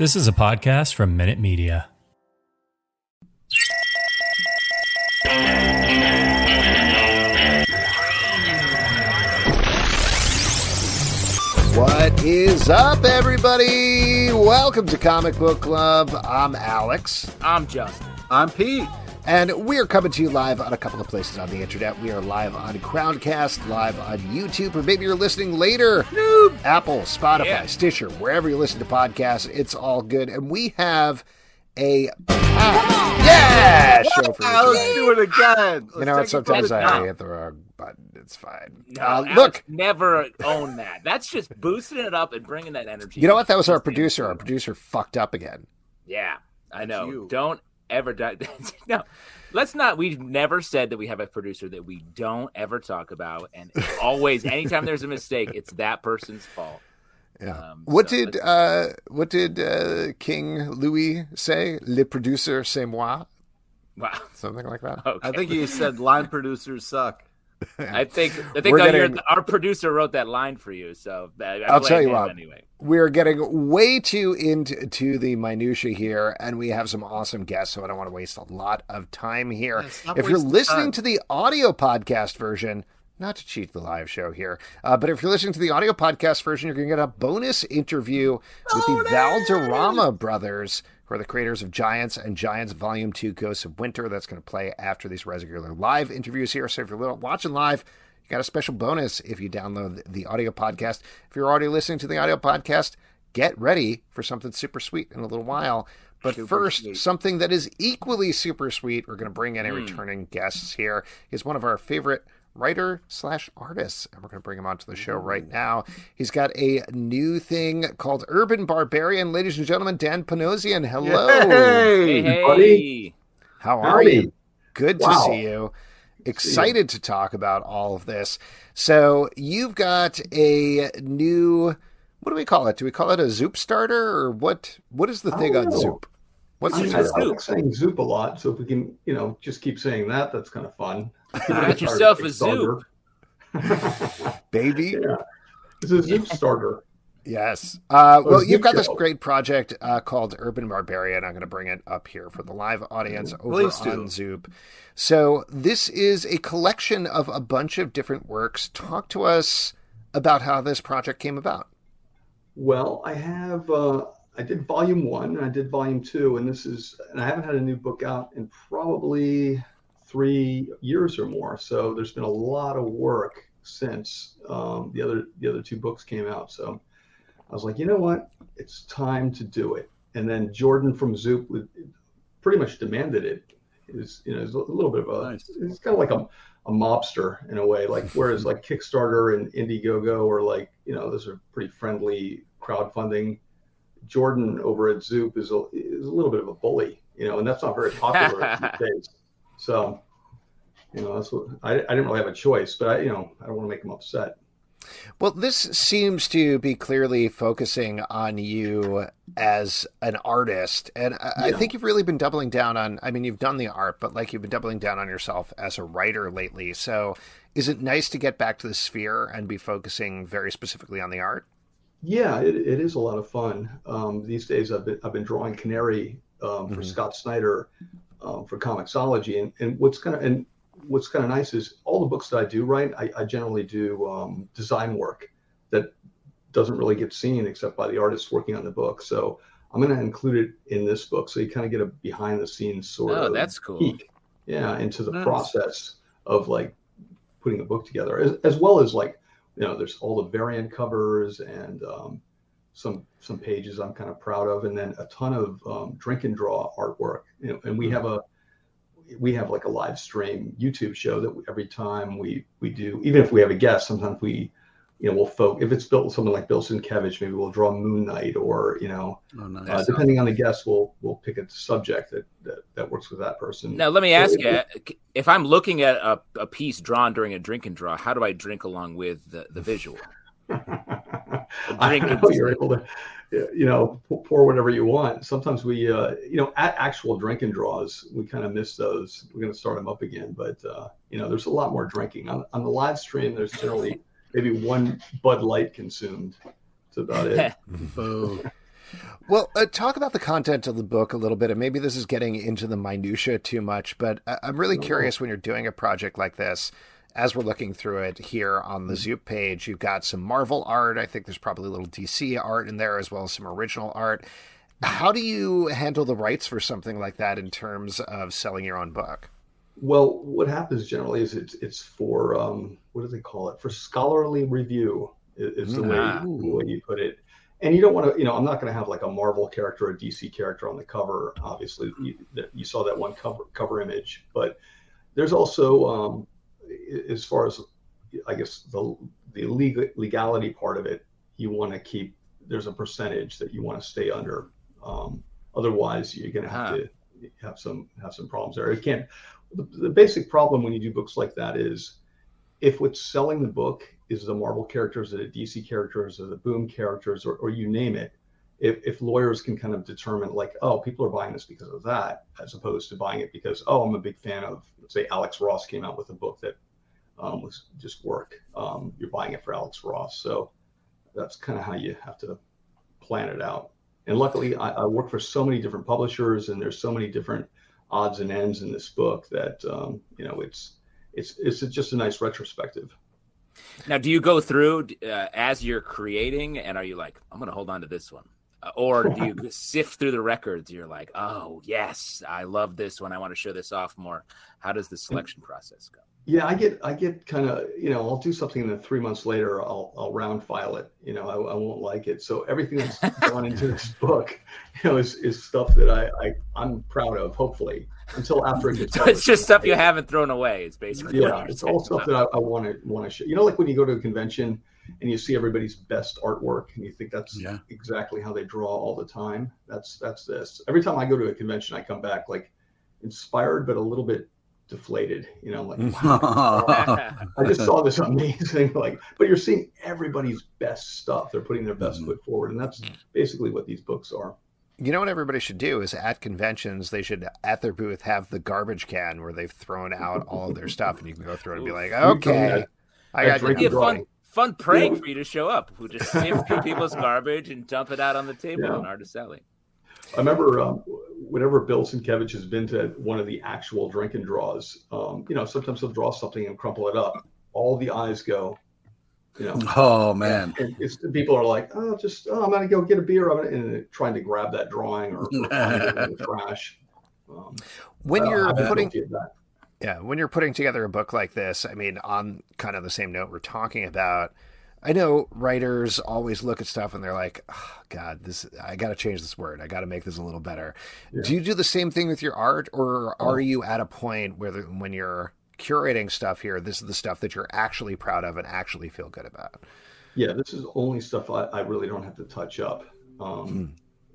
This is a podcast from Minute Media. What is up, everybody? Welcome to Comic Book Club. I'm Alex. I'm Justin. I'm Pete. And we are coming to you live on a couple of places on the internet. We are live on Crowdcast, live on YouTube, or maybe you're listening later. Noob. Apple, Spotify, Yeah. Stitcher, wherever you listen to podcasts, it's all good. And we have a ah, yeah show for you let's tonight. do it again. You know? Let's take it from Sometimes I top. hit the wrong button. It's fine. No, Uh, look, never own that. That's just boosting it up and bringing that energy. you know what? That was our producer. Our producer fucked up again. Yeah, I know. Don't ever. Di- no, let's not. We've never said that we have a producer that we don't ever talk about, and always, anytime there's a mistake, it's that person's fault. Yeah. Um, what so did uh, what did uh, King Louis say? Le producer, c'est moi. Wow. Something like that. Okay. I think he said line producers suck. I think. I think We're you're- getting- our producer wrote that line for you. So I, I I'll tell you him what. Anyway. We're getting way too into to the minutia here, and we have some awesome guests, so I don't want to waste a lot of time here. Yeah, if you're listening time. to the audio podcast version, not to cheat the live show here, uh, but if you're listening to the audio podcast version, you're going to get a bonus interview with the Valderrama brothers, who are the creators of Giants and Giants Volume 2 Ghosts of Winter. That's going to play after these regular live interviews here. So if you're watching live, got a special bonus if you download the audio podcast. If you're already listening to the audio podcast, get ready for something super sweet in a little while. But Super first, sweet. something that is equally super sweet. We're going to bring in Hmm. a returning guest here. He's one of our favorite writer slash artists, and we're going to bring him onto the show right now. He's got a new thing called Urban Barbarian. Ladies and gentlemen, Dan Panosian, hello. Hey, Hey, hey. buddy. How are Howdy. you? Good to Wow. see you. Excited to talk about all of this. So you've got a new. What do we call it? Do we call it a Zoop starter or what? What is the thing on know. Zoop? What's I, the I, term? Like saying Zoop a lot, so if we can, you know, just keep saying that, that's kind of fun. Got yourself a Zoop. baby? yeah, it's a Zoop starter. Yes. Uh, well, you've got this great project uh, called Urban Barbarian. I'm going to bring it up here for the live audience over Please do. on Zoop. So this is a collection of a bunch of different works. Talk to us about how this project came about. Well, I have, uh, I did volume one and I did volume two, and this is, and I haven't had a new book out in probably three years or more. So there's been a lot of work since um, the other the other two books came out. So I was like, you know what, it's time to do it. And then Jordan from Zoop would, pretty much demanded it. It was, you know, it's a little bit of a, Nice. it's kind of like a, a mobster in a way. Like whereas like Kickstarter and Indiegogo are like, you know, those are pretty friendly crowdfunding. Jordan over at Zoop is a, is a little bit of a bully, you know, and that's not very popular these days. So, you know, that's what I, I didn't really have a choice, but I, you know, I don't want to make him upset. Well, this seems to be clearly focusing on you as an artist. And I, I think you've really been doubling down on, I mean, you've done the art, but like you've been doubling down on yourself as a writer lately. So is it nice to get back to the sphere and be focusing very specifically on the art? Yeah, it, it is a lot of fun. Um, these days, I've been I've been drawing Canary um, for Mhm. Scott Snyder um, for Comixology, and and what's kind of and what's kind of nice is all the books that I do write, I, I generally do um, design work that doesn't really get seen except by the artists working on the book. So I'm going to include it in this book, so you kind of get a behind the scenes sort Oh, of that's cool. peek, yeah, into the Nice. process of like putting a book together, as, as well as like you know, there's all the variant covers and um, some some pages I'm kind of proud of, and then a ton of um, drink and draw artwork. You know, and we have a we have like a live stream YouTube show that every time we we do, even if we have a guest, sometimes we you know we'll folk if it's built something like Bill Sienkiewicz, maybe we'll draw Moon Knight or you know Oh, nice. uh, depending on the guest, we'll we'll pick a subject that that, that works with that person. Now, let me So ask it- you: if I'm looking at a, a piece drawn during a drink and draw, how do I drink along with the, the visual? I drink know you're able to, you know, pour- pour whatever you want. Sometimes we, uh, you know, at actual drinking draws, we kind of miss those. We're going to start them up again, but uh, you know, there's a lot more drinking on, on the live stream. There's generally maybe one Bud Light consumed. That's about it. Boo. Well, uh, talk about the content of the book a little bit, and maybe this is getting into the minutia too much, but I- I'm really No. curious when you're doing a project like this. As we're looking through it here on the Zoop page, you've got some Marvel art. I think there's probably a little DC art in there as well as some original art. How do you handle the rights for something like that in terms of selling your own book? Well, what happens generally is it's it's for um, what do they call it? For scholarly review i- is the way Ah. the way you put it. And you don't want to, you know, I'm not going to have like a Marvel character or a DC character on the cover. Obviously, you, you saw that one cover cover image, but there's also, um, as far as I guess the the legal, legality part of it, you want to keep. There's a percentage that you want to stay under. Um, otherwise, you're going to have Ah. to have some have some problems there. It can't the, the basic problem when you do books like that is if what's selling the book is the Marvel characters or the DC characters or the Boom characters or, or you name it, if, if lawyers can kind of determine like, oh, people are buying this because of that, as opposed to buying it because, oh, I'm a big fan of, let's say Alex Ross came out with a book that um, was just work. Um, you're buying it for Alex Ross. So that's kind of how you have to plan it out. And luckily, I, I work for so many different publishers, and there's so many different odds and ends in this book that um, you know it's it's it's just a nice retrospective. Now, do you go through uh, as you're creating, and are you like, I'm going to hold on to this one, Uh, or do you sift through the records? You're like, oh yes, I love this one. I want to show this off more. How does the selection process go? Yeah, I get I get kind of you know I'll do something and then three months later I'll I'll round file it. You know I, I won't like it. So everything that's gone into this book, you know, is, is stuff that I, I I'm proud of. Hopefully until after it gets So it's just stuff you haven't thrown away. It's basically yeah, it's all stuff that I want to want to show. You know, like when you go to a convention and you see everybody's best artwork and you think that's Yeah. exactly how they draw all the time. That's that's this. Every time I go to a convention, I come back like inspired but a little bit deflated. You know, like wow, I just saw this amazing like, but you're seeing everybody's best stuff. They're putting their best Mhm. foot forward, and that's basically what these books are. You know what everybody should do is at conventions they should at their booth have the garbage can where they've thrown out all of their stuff and you can go through it and be like, okay, I got drink It'd be a fun, drawing. Fun prank Yeah. for you to show up. Who just sift through people's garbage and dump it out on the table Yeah. in Artist Alley. I remember um, whenever Bill Sienkiewicz has been to one of the actual drink and draws, um, you know, sometimes he'll draw something and crumple it up. All the eyes go, you know. Oh man. And it's, people are like, oh, just oh, I'm gonna go get a beer of it, and they're trying to grab that drawing or, or find it in the trash. Um, when you're putting that. Yeah, when you're putting together a book like this, I mean, on kind of the same note we're talking about, I know writers always look at stuff and they're like, oh, God, this I got to change this word. I got to make this a little better. Yeah. Do you do the same thing with your art, or Oh. are you at a point where the, when you're curating stuff here, this is the stuff that you're actually proud of and actually feel good about? Yeah, this is only stuff I, I really don't have to touch up. Um, Hmm.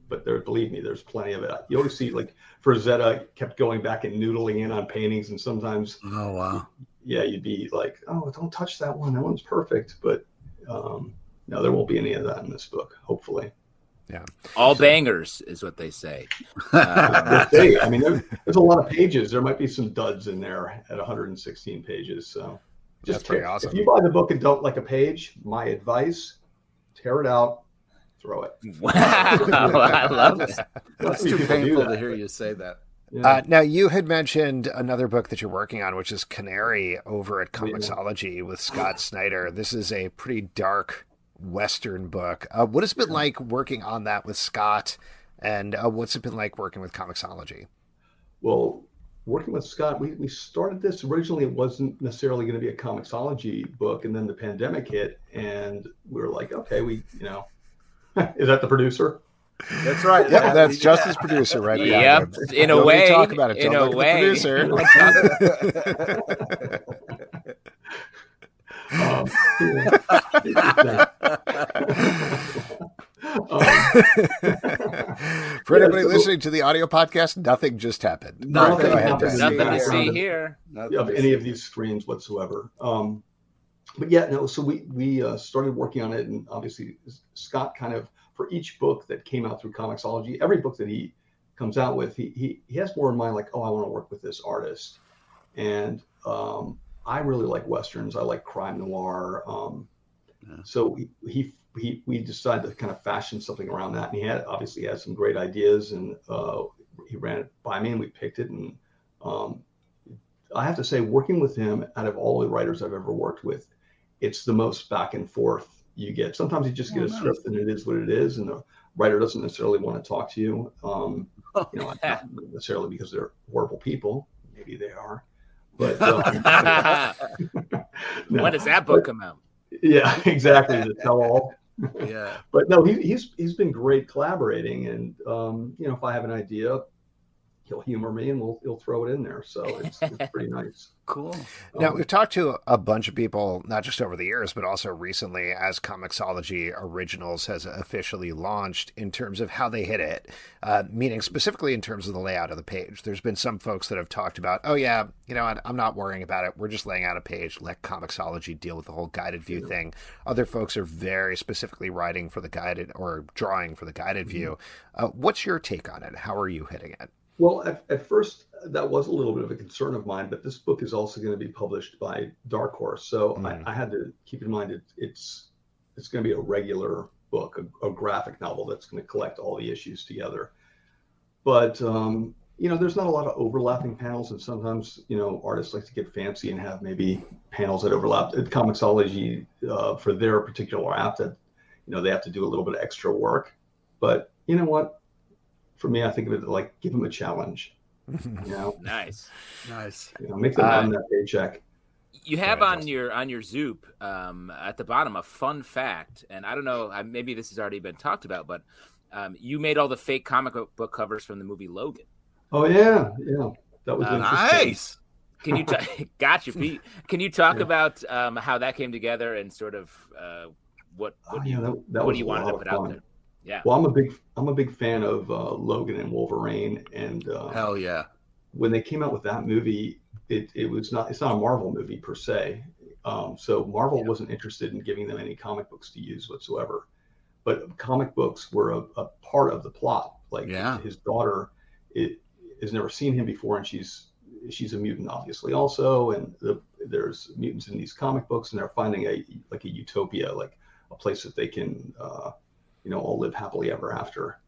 But there, believe me, there's plenty of it. You always see, like Frazetta, kept going back and noodling in on paintings, and sometimes, Oh wow. yeah, you'd be like, "Oh, don't touch that one. That one's perfect." But um, no, there won't be any of that in this book. Hopefully, Yeah. All bangers is what they say. Uh, We'll. I mean, there, there's a lot of pages. There might be some duds in there at 116 pages. So, That's just pretty tear- awesome. If you buy the book and don't like a page, my advice: tear it out, throw it. wow, I love it. That's too painful that, to hear but- you say that. Yeah. Uh, now, you had mentioned another book that you're working on, which is Canary over at Oh, yeah. Comixology with Scott Snyder. This is a pretty dark Western book. Uh, what has it been like working on that with Scott? And uh, what's it been like working with Comixology? Well, working with Scott, we, we started this originally. It wasn't necessarily going to be a Comixology book, and then the pandemic hit, and we were like, okay, we, you know, is that the producer? That's right. Yep, that's Justin's producer right now. Yep, in a Nobody way, talk about it. in Don't a look at way. the um, For Yeah, anybody so- listening to the audio podcast, nothing just happened. Nothing Go ahead, happened. Nothing to see Background. here. yeah, of any of these screens whatsoever. Um, but yeah, no. So we we uh, started working on it, and obviously Scott kind of for each book that came out through Comixology, every book that he comes out with, he he, he has more in mind like, oh, I want to work with this artist, and um, I really like westerns. I like crime noir. Um, Yeah. So he, he he we decided to kind of fashion something around that, and he had obviously had some great ideas, and uh, he ran it by me, and we picked it, and um, I have to say, working with him, out of all the writers I've ever worked with, it's the most back and forth you get. Sometimes you just get Oh, a nice. script and it is what it is, and the writer doesn't necessarily want to talk to you. Um, you know, not necessarily because they're horrible people. Maybe they are, but um, no. when does that book come out? Yeah, exactly. The tell all. Yeah. But no, he, he's he's been great collaborating, and um, you know, if I have an idea, he'll humor me and we'll he'll throw it in there. So it's, it's pretty nice. Cool. Now, Um, we've talked to a bunch of people, not just over the years, but also recently as Comixology Originals has officially launched in terms of how they hit it, uh, meaning specifically in terms of the layout of the page. There's been some folks that have talked about, oh, yeah, you know, I'm not worrying about it. We're just laying out a page, let Comixology deal with the whole guided view thing. Other folks are very specifically writing for the guided or drawing for the guided view. Uh, what's your take on it? How are you hitting it? Well, at, at first, that was a little bit of a concern of mine, but this book is also going to be published by Dark Horse, so Mm. I, I had to keep in mind it, it's it's going to be a regular book, a, a graphic novel that's going to collect all the issues together. But um, you know, there's not a lot of overlapping panels, and sometimes you know artists like to get fancy and have maybe panels that overlap. At Comixology, uh, for their particular app, that you know they have to do a little bit of extra work. But you know what? For me, I think of it like give them a challenge. You know, Nice. Nice. you know make them Uh, earn that paycheck. You have ahead, on Justin. your on your Zoop um, at the bottom a fun fact, and I don't know, maybe this has already been talked about, but um, you made all the fake comic book covers from the movie Logan. Oh yeah, yeah, that was Uh, interesting. Nice. Can you t- got you, Pete? Can you talk about um, how that came together and sort of uh, what Oh, what, yeah, you, that, that what was you wanted to of put out there? Yeah. Well, I'm a big I'm a big fan of uh, Logan and Wolverine, and uh, Hell yeah. when they came out with that movie, it, it was not it's not a Marvel movie per se. Um, so Marvel Yeah. wasn't interested in giving them any comic books to use whatsoever. But comic books were a, a part of the plot. Like Yeah. his daughter it, has never seen him before, and she's she's a mutant obviously also, and the, there's mutants in these comic books, and they're finding a like a utopia, like a place that they can uh, you know all live happily ever after.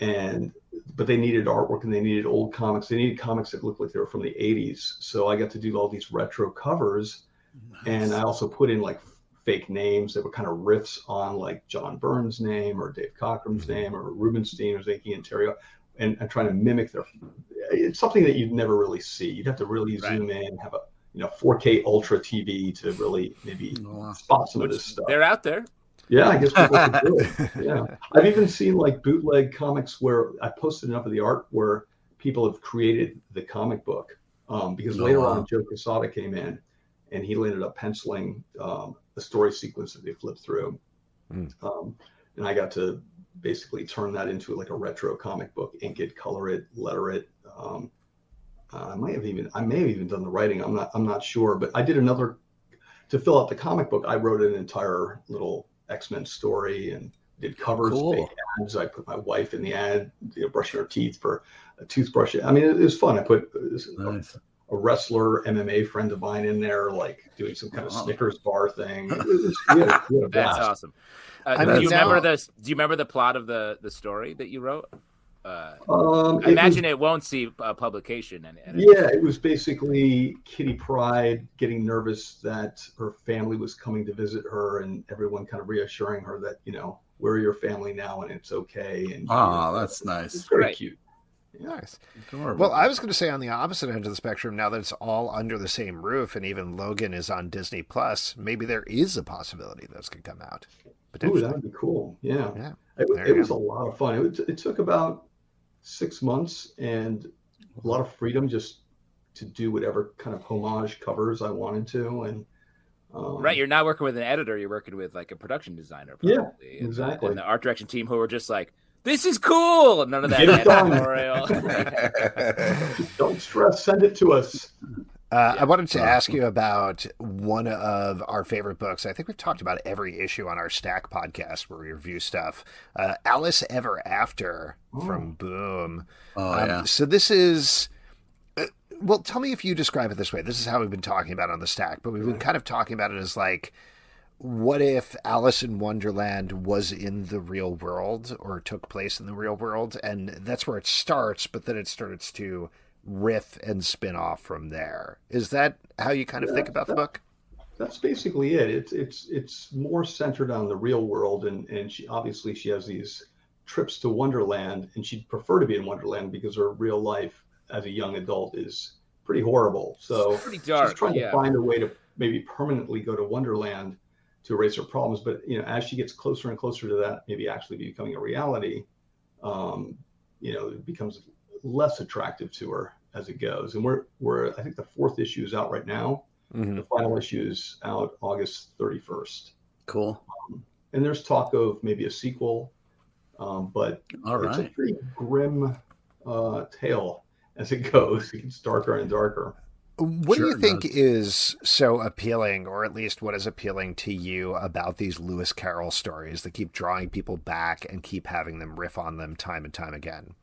And but they needed artwork and they needed old comics. They needed comics that looked like they were from the 80s. So I got to do all these retro covers. And I also put in like fake names that were kind of riffs on like John Byrne's name or Dave Cockrum's mm-hmm. name or Rubinstein or Zaki and Terrio and, and trying to mimic their it's something that you'd never really see. You'd have to really Right. zoom in, have a you know 4K ultra TV to really maybe Wow. spot some of this stuff. they're out there. Yeah, I guess people could do it. Yeah, I've even seen like bootleg comics where I posted enough of the art where people have created the comic book. Um, because Oh, later wow. on, Joe Quesada came in, and he ended up penciling um, the story sequence that they flipped through, Mm. um, and I got to basically turn that into like a retro comic book, ink it, color it, letter it. Um, I might have even I may have even done the writing. I'm not I'm not sure, but I did another to fill out the comic book. I wrote an entire little X Men story and did covers, Cool. ads. I put my wife in the ad, you know, brushing her teeth for a toothbrush. I mean, it, it was fun. I put uh, a, Nice. a wrestler, MMA friend of mine in there, like doing some kind of Wow. Snickers bar thing. It was, we had we had That's awesome. Uh, do you remember the Do you remember the plot of the the story that you wrote? Uh, Um, I it imagine was- it won't see uh, publication. And, and Yeah, it was basically Kitty Pryde getting nervous that her family was coming to visit her, and everyone kind of reassuring her that you know we're your family now and it's okay. And Oh, that's nice. It's very Great. cute. Nice. Adorable. Well, I was going to say on the opposite end of the spectrum, now that it's all under the same roof and even Logan is on Disney Plus, maybe there is a possibility those could come out. Ooh, that would be cool. Yeah, Yeah. it, it was go. a lot of fun. It, it took about six months and a lot of freedom just to do whatever kind of homage covers I wanted to, and um, right, you're not working with an editor. You're working with like a production designer. Yeah, probably, and the- exactly. And the art direction team who are just like, "This is cool." None of that Get it done. editorial. don't stress, send it to us. Uh, I wanted to Awesome. ask you about one of our favorite books. I think we've talked about every issue on our Stack podcast where we review stuff. Uh, Alice Ever After from Boom. oh Um, yeah. So this is. uh, Well, tell me if you describe it this way. This is how we've been talking about it on the stack, but we've been kind of talking about it as like, what if Alice in Wonderland was in the real world or took place in the real world? And that's where it starts, but then it starts to riff and spin off from there. Is that how you kind of think about the book? That's basically it. It's it's it's more centered on the real world, and and she obviously she has these trips to Wonderland, and she'd prefer to be in Wonderland because her real life as a young adult is pretty horrible. So Pretty dark. she's trying yeah. to find a way to maybe permanently go to Wonderland to erase her problems. But you know, as she gets closer and closer to that, maybe actually becoming a reality, um, you know, it becomes less attractive to her as it goes. And we're we're I think the fourth issue is out right now. Mhm. The final issue is out August 31st. Cool. And there's talk of maybe a sequel, um, but All it's a pretty grim uh, tale as it goes. It gets darker and darker. What do you it think does. is so appealing, or at least what is appealing to you about these Lewis Carroll stories that keep drawing people back and keep having them riff on them time and time again?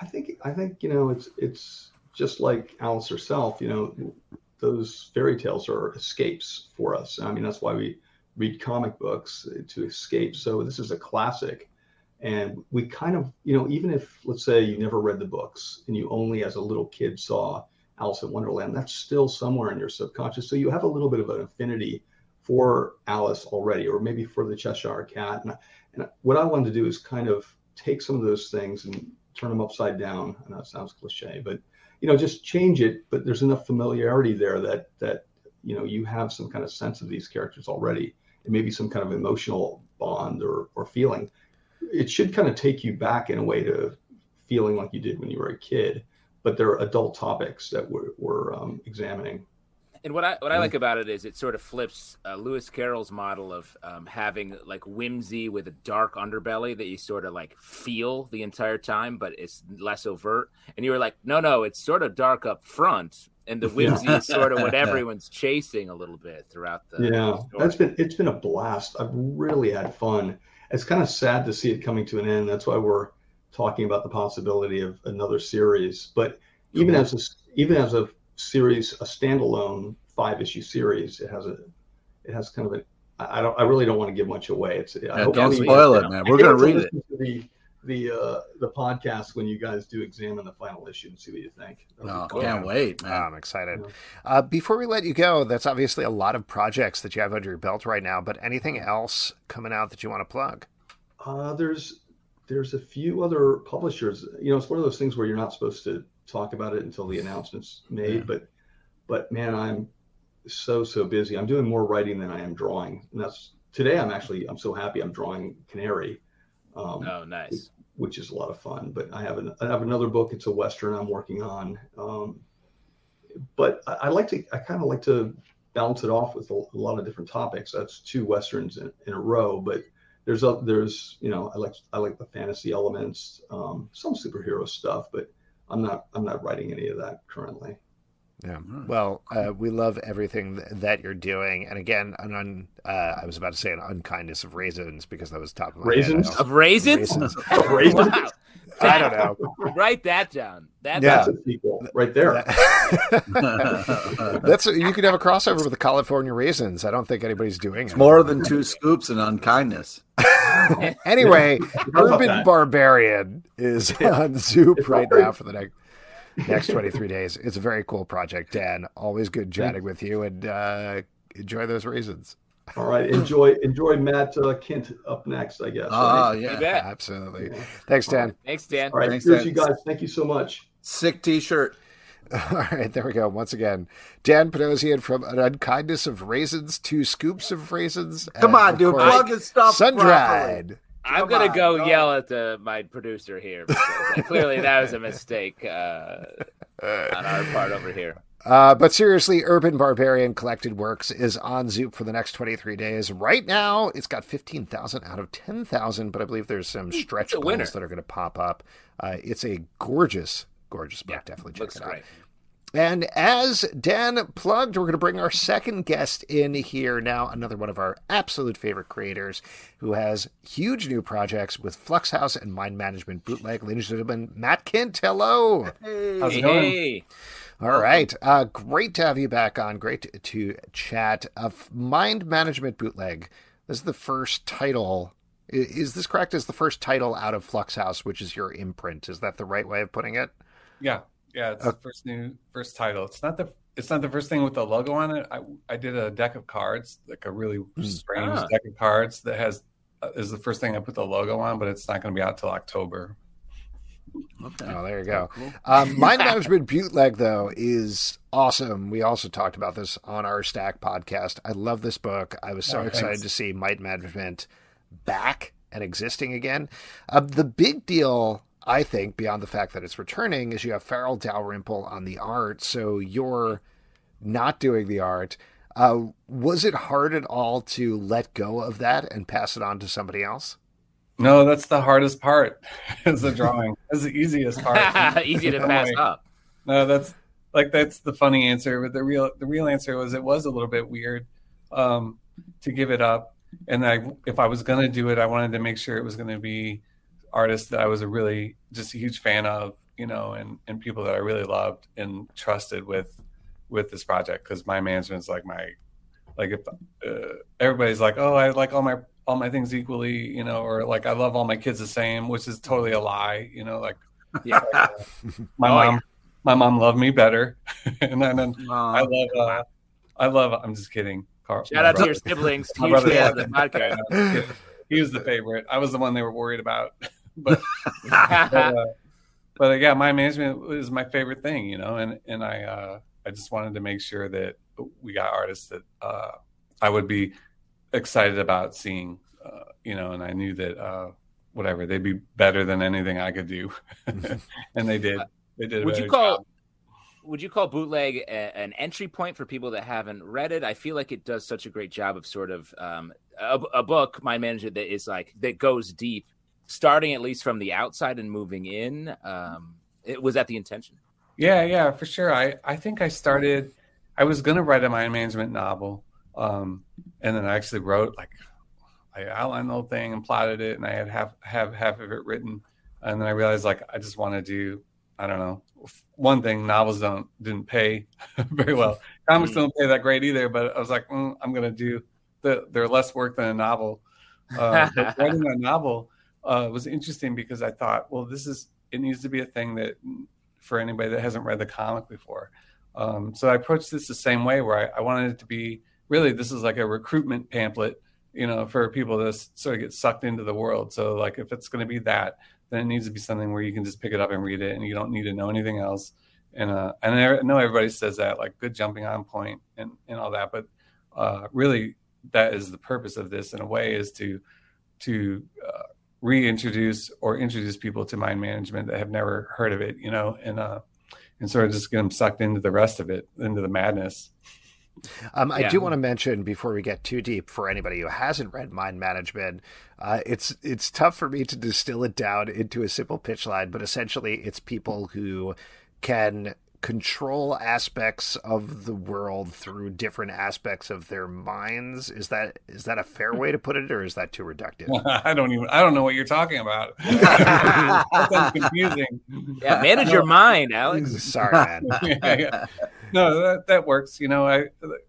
I think I think you know it's it's just like Alice herself. You know, those fairy tales are escapes for us. I mean, that's why we read comic books to escape. So this is a classic, and we kind of you know even if let's say you never read the books and you only as a little kid saw Alice in Wonderland, that's still somewhere in your subconscious. So you have a little bit of an affinity for Alice already, or maybe for the Cheshire Cat. And, and what I wanted to do is kind of take some of those things and turn them upside down. I know it sounds cliche, but you know, just change it. But there's enough familiarity there that that you know you have some kind of sense of these characters already, and maybe some kind of emotional bond or or feeling. It should kind of take you back in a way to feeling like you did when you were a kid. But there are adult topics that we're, we're um, examining. And what I what I like about it is it sort of flips uh, Lewis Carroll's model of um, having like whimsy with a dark underbelly that you sort of like feel the entire time, but it's less overt. And you were like, no, no, it's sort of dark up front, and the whimsy is sort of what everyone's chasing a little bit throughout the yeah story. that's been it's been a blast. I've really had fun. It's kind of sad to see it coming to an end. That's why we're talking about the possibility of another series. But even as a even as a series a standalone five issue series it has a it has kind of a i I don't i really don't want to give much away it's I Yeah, hope don't spoil it, man. We're gonna read it. the the uh the podcast when you guys do examine the final issue and see what you think That'll be No, cool. can't wait, Oh, man. I'm excited. Yeah. Uh, before we let you go, that's obviously a lot of projects that you have under your belt right now, but anything else coming out that you want to plug? Uh, there's there's a few other publishers. You know, it's one of those things where you're not supposed to talk about it until the announcement's made. Yeah. But but man, I'm so so busy. I'm doing more writing than I am drawing, and that's today. I'm actually I'm so happy. I'm drawing Canary, um, Oh, nice. which is a lot of fun. But I have an, I have another book. It's a western I'm working on. Um, but I, I like to I kind of like to balance it off with a, a lot of different topics. That's two westerns in, in a row, but there's a, there's you know I like I like the fantasy elements, um, some superhero stuff, but I'm not I'm not writing any of that currently. Yeah. Well, uh, we love everything th- that you're doing, and again, an un, uh, I was about to say an unkindness of raisins because that was top of my Raisins? head. Of raisins? Raisins. Raisins? wow. I don't know. Write that down. That's Yeah. That's a sequel right there. That's you could have a crossover with the California Raisins. I don't think anybody's doing it. More than two scoops and unkindness. Anyway, Urban. Barbarian is on Zoop right now for the next next 23 days. It's a very cool project, Dan. Always good chatting with you and uh, enjoy those raisins. All right, enjoy enjoy Matt uh, Kindt up next, I guess. Ah, right? Yeah. bet. Absolutely. Thanks, Dan. Thanks, Dan. All right, Thanks, cheers, Dan. you guys. Thank you so much. Sick T-shirt. All right, there we go. Once again, Dan Panosian from An Unkindness of Raisins to Scoops of Raisins. Come on, dude. Plug his stuff. Sun properly. dried. I'm Come gonna on, go go. yell at the my producer here. Because clearly, that was a mistake uh, on our part over here. Uh, but seriously, Urban Barbarian Collected Works is on Zoop for the next 23 days. Right now, it's got 15,000 out of 10,000, but I believe there's some stretch a goals that are going to pop up. Uh, it's a gorgeous, gorgeous book. Yeah, Definitely check it out. great. And as Dan plugged, we're going to bring our second guest in here now, another one of our absolute favorite creators who has huge new projects with Flux House and Mind Management Bootleg. Ladies and gentlemen, Matt Kindt, hello. Hey. How's it going? hey. All right. Uh, great to have you back on. Great to, to chat. Of Mind Management Bootleg. This is the first title. Is this correct? Is the first title out of Flux House, which is your imprint? Is that the right way of putting it? Yeah, yeah, it's Uh, the first new first title. It's not the it's not the first thing with the logo on it. I I did a deck of cards, like a really strange Ah. deck of cards that has uh, is the first thing I put the logo on, but it's not going to be out till October. Okay. Oh, there you go. Cool. Um, Mind Management Bootleg, though, is awesome. We also talked about this on our Stack podcast. I love this book. I was so Oh, excited thanks. to see Mind Management back and existing again. Uh, the big deal, I think, beyond the fact that it's returning, is you have Farel Dalrymple on the art. So you're not doing the art. Uh, was it hard at all to let go of that and pass it on to somebody else? No, that's the hardest part. is the drawing. That's the easiest part. Easy to No pass way. up. No, that's like that's the funny answer, but the real the real answer was it was a little bit weird um, to give it up. And I, if I was going to do it, I wanted to make sure it was going to be artists that I was a really just a huge fan of, you know, and and people that I really loved and trusted with with this project because my management's like my like if uh, everybody's like, oh, I like all my all my things equally, you know, or like I love all my kids the same, which is totally a lie, you know, like Yeah. my Oh, mom yeah. my mom loved me better and then I love uh, I love I'm just kidding. Carl, Shout out to your siblings. My Huge brother- fan of the podcast. he was the favorite. I was the one they were worried about. But but, uh, but yeah, my management is my favorite thing, you know, and and I uh, I just wanted to make sure that we got artists that uh, I would be excited about seeing, uh, you know, and I knew that uh, whatever they'd be better than anything I could do, and they did. They did. a Would you call job. would you call bootleg a, an entry point for people that haven't read it? I feel like it does such a great job of sort of um, a, a book, my manager, that is like that goes deep, starting at least from the outside and moving in. Um, it was that the intention? Yeah, yeah, for sure. I, I think I started, I was going to write a mind management novel. Um, and then I actually wrote, like, I outlined the whole thing and plotted it, and I had half, have half of it written. And then I realized, like, I just want to do, I don't know, one thing novels don't, didn't pay very well. Comics don't pay that great either, but I was like, mm, I'm going to do, the, they're less work than a novel. Uh, but writing a novel uh, was interesting because I thought, well, this is, it needs to be a thing that for anybody that hasn't read the comic before. Um, so I approached this the same way, where I, I wanted it to be really this is like a recruitment pamphlet, you know, for people to sort of get sucked into the world. So like if it's going to be that, then it needs to be something where you can just pick it up and read it, and you don't need to know anything else. And uh, and I know everybody says that like good jumping on point and and all that, but uh, really that is the purpose of this in a way is to to uh, reintroduce or introduce people to mind management that have never heard of it, you know, and uh, and sort of just get them sucked into the rest of it, into the madness. Um, I Yeah. do want to mention before we get too deep for anybody who hasn't read Mind Management, uh, it's it's tough for me to distill it down into a simple pitch line, but essentially it's people who can control aspects of the world through different aspects of their minds. Is that is that a fair way to put it, or is that too reductive? I don't even. I don't know what you're talking about. that sounds confusing. Yeah, manage your mind, Alex. Sorry, man. yeah, yeah. No, that, that works. You know, I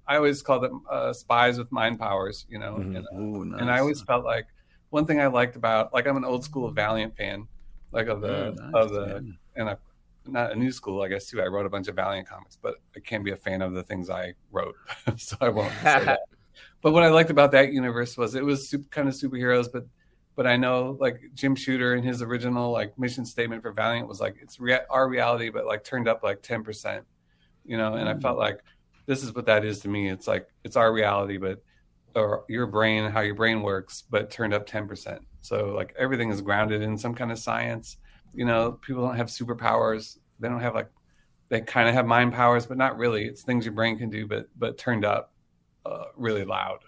I always call them uh, spies with mind powers. You know, Mhm. and, uh, Ooh, nice. and I always felt like one thing I liked about like I'm an old school Valiant fan, like of the Mm, nice, of the yeah. and I not a new school I guess too. I wrote a bunch of Valiant comics, but I can't be a fan of the things I wrote, so I won't say that. But what I liked about that universe was it was super, kind of superheroes, but but I know like Jim Shooter and his original like mission statement for Valiant was like it's rea- our reality, but like turned up like ten percent, you know. And I mm. felt like this is what that is to me. It's like it's our reality, but or your brain, how your brain works, but turned up ten percent. So like everything is grounded in some kind of science. You know, people don't have superpowers. They don't have like they kind of have mind powers, but not really. It's things your brain can do, but but turned up uh, really loud.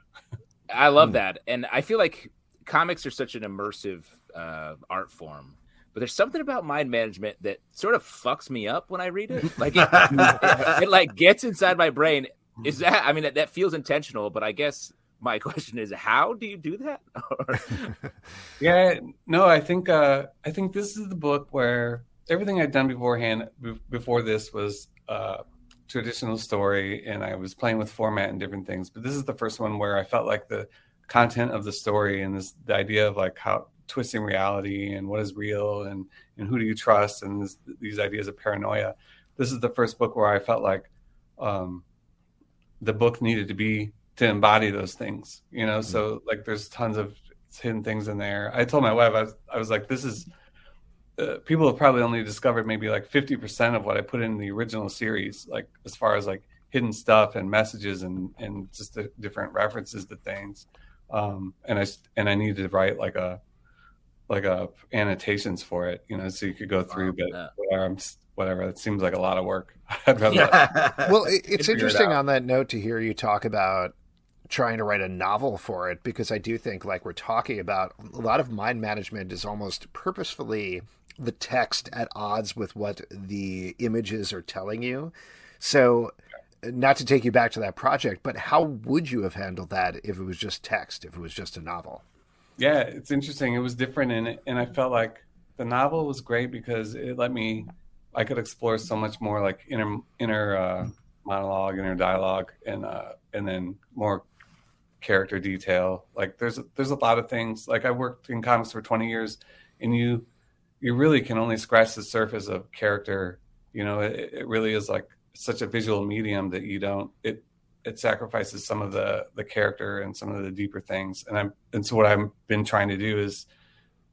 I love Hmm. that, and I feel like comics are such an immersive uh, art form. But there's something about mind management that sort of fucks me up when I read it. Like it, it, it like gets inside my brain. Is that? I mean, that, that feels intentional, but I guess my question is, how do you do that? Yeah, no, I think uh, I think this is the book where everything I'd done beforehand be- before this was uh, traditional story, and I was playing with format and different things. But this is the first one where I felt like the content of the story and this the idea of like how twisting reality and what is real and and who do you trust and this, these ideas of paranoia. This is the first book where I felt like um, the book needed to be to embody those things, you know. So like, there's tons of hidden things in there. I told my wife, I was, I was like, this is uh, people have probably only discovered maybe like 50% of what I put in the original series, like as far as like hidden stuff and messages and, and just the different references to things. Um, and I, and I needed to write like a, like a annotations for it, you know, so you could go through, but Yeah. whatever, I'm whatever, it seems like a lot of work. I'd rather, well, it, it's figure it interesting on that note to hear you talk about trying to write a novel for it because I do think, like we're talking about, a lot of mind management is almost purposefully the text at odds with what the images are telling you. So, not to take you back to that project, but how would you have handled that if it was just text, if it was just a novel? yeah it's interesting it was different and and i felt like the novel was great because it let me i could explore so much more like inner inner uh, monologue inner dialogue and uh and then more character detail. Like there's there's a lot of things. Like i worked in comics for 20 years and you you really can only scratch the surface of character. You know it, it really is like such a visual medium that you don't it it sacrifices some of the the character and some of the deeper things. And i'm and so what i've been trying to do is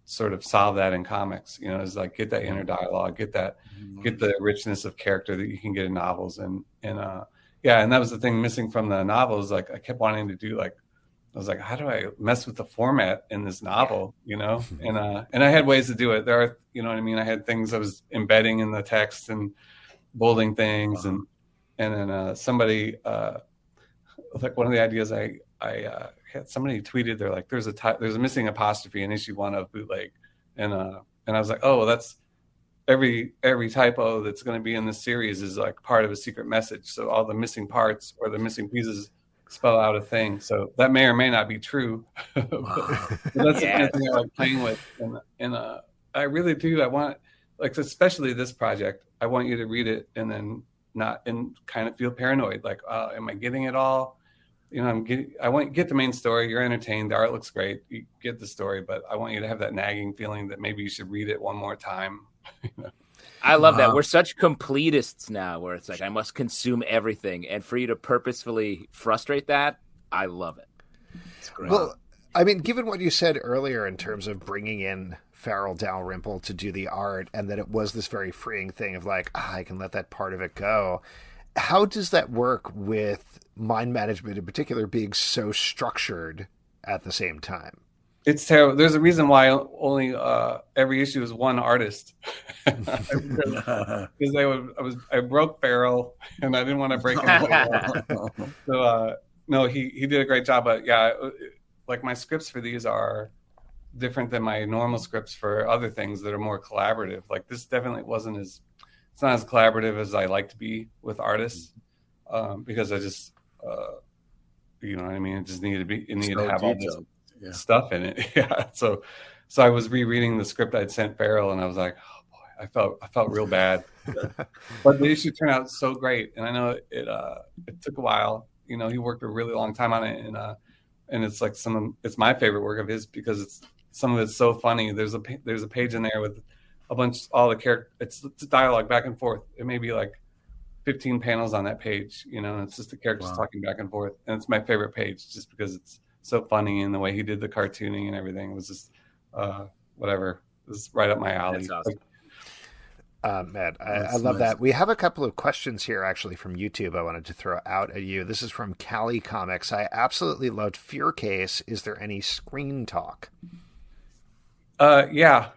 sort of solve that in comics you know is like get that inner dialogue get that get the richness of character that you can get in novels and and uh yeah and that was the thing missing from the novels like i kept wanting to do like i was like how do i mess with the format in this novel? You know? And uh and i had ways to do it. There are you know what i mean? I had things i was embedding in the text and bolding things and and then uh somebody uh like one of the ideas i i uh had somebody tweeted they're like there's a ty- there's a missing apostrophe in issue one of bootleg. And uh and i was like oh well, that's every every typo that's going to be in this series is like part of a secret message. So all the missing parts or the missing pieces spell out a thing. So that may or may not be true. But that's the kind of thing i like playing with. And and uh i really do i want like especially this project i want you to read it and then not and kind of feel paranoid like uh, am i getting it all? You know i'm getting i want get the main story you're entertained the art looks great you get the story but i want you to have that nagging feeling that maybe you should read it one more time I love that. We're such completists now, where it's like I must consume everything, and for you to purposefully frustrate that, I love it. It's great. Well, I mean, given what you said earlier in terms of bringing in Farel Dalrymple to do the art, and that it was this very freeing thing of like, ah, I can let that part of it go. How does that work with mind management in particular being so structured at the same time? It's terrible there's a reason why only uh every issue is one artist because I, I was I broke Farel and I didn't want to break him. so uh, no, he he did a great job. But yeah, like my scripts for these are different than my normal scripts for other things that are more collaborative. Like this definitely wasn't as it's not as collaborative as I like to be with artists um, because I just uh, you know what I mean. It just needed to be it needed So to have all this detailed. Yeah. stuff in it. Yeah. So so I was rereading the script I'd sent Farel and I was like, oh boy, I felt I felt real bad. but the issue turned out so great. And I know it uh it took a while. You know, he worked a really long time on it and uh and it's like some of it's my favorite work of his because it's some of it's so funny. There's a there's a page in there with a bunch all the character it's, it's dialogue back and forth. It may be like 15 panels on that page, you know, and it's just the characters Wow. talking back and forth. And it's my favorite page just because it's so funny and the way he did the cartooning and everything was just uh whatever. It was right up my alley. That's awesome. Like, Uh, Matt, I, I love nice. that. We have a couple of questions here actually from YouTube I wanted to throw out at you. This is from Cali Comics. I absolutely loved Fear Case. Is there any screen talk? Uh, yeah,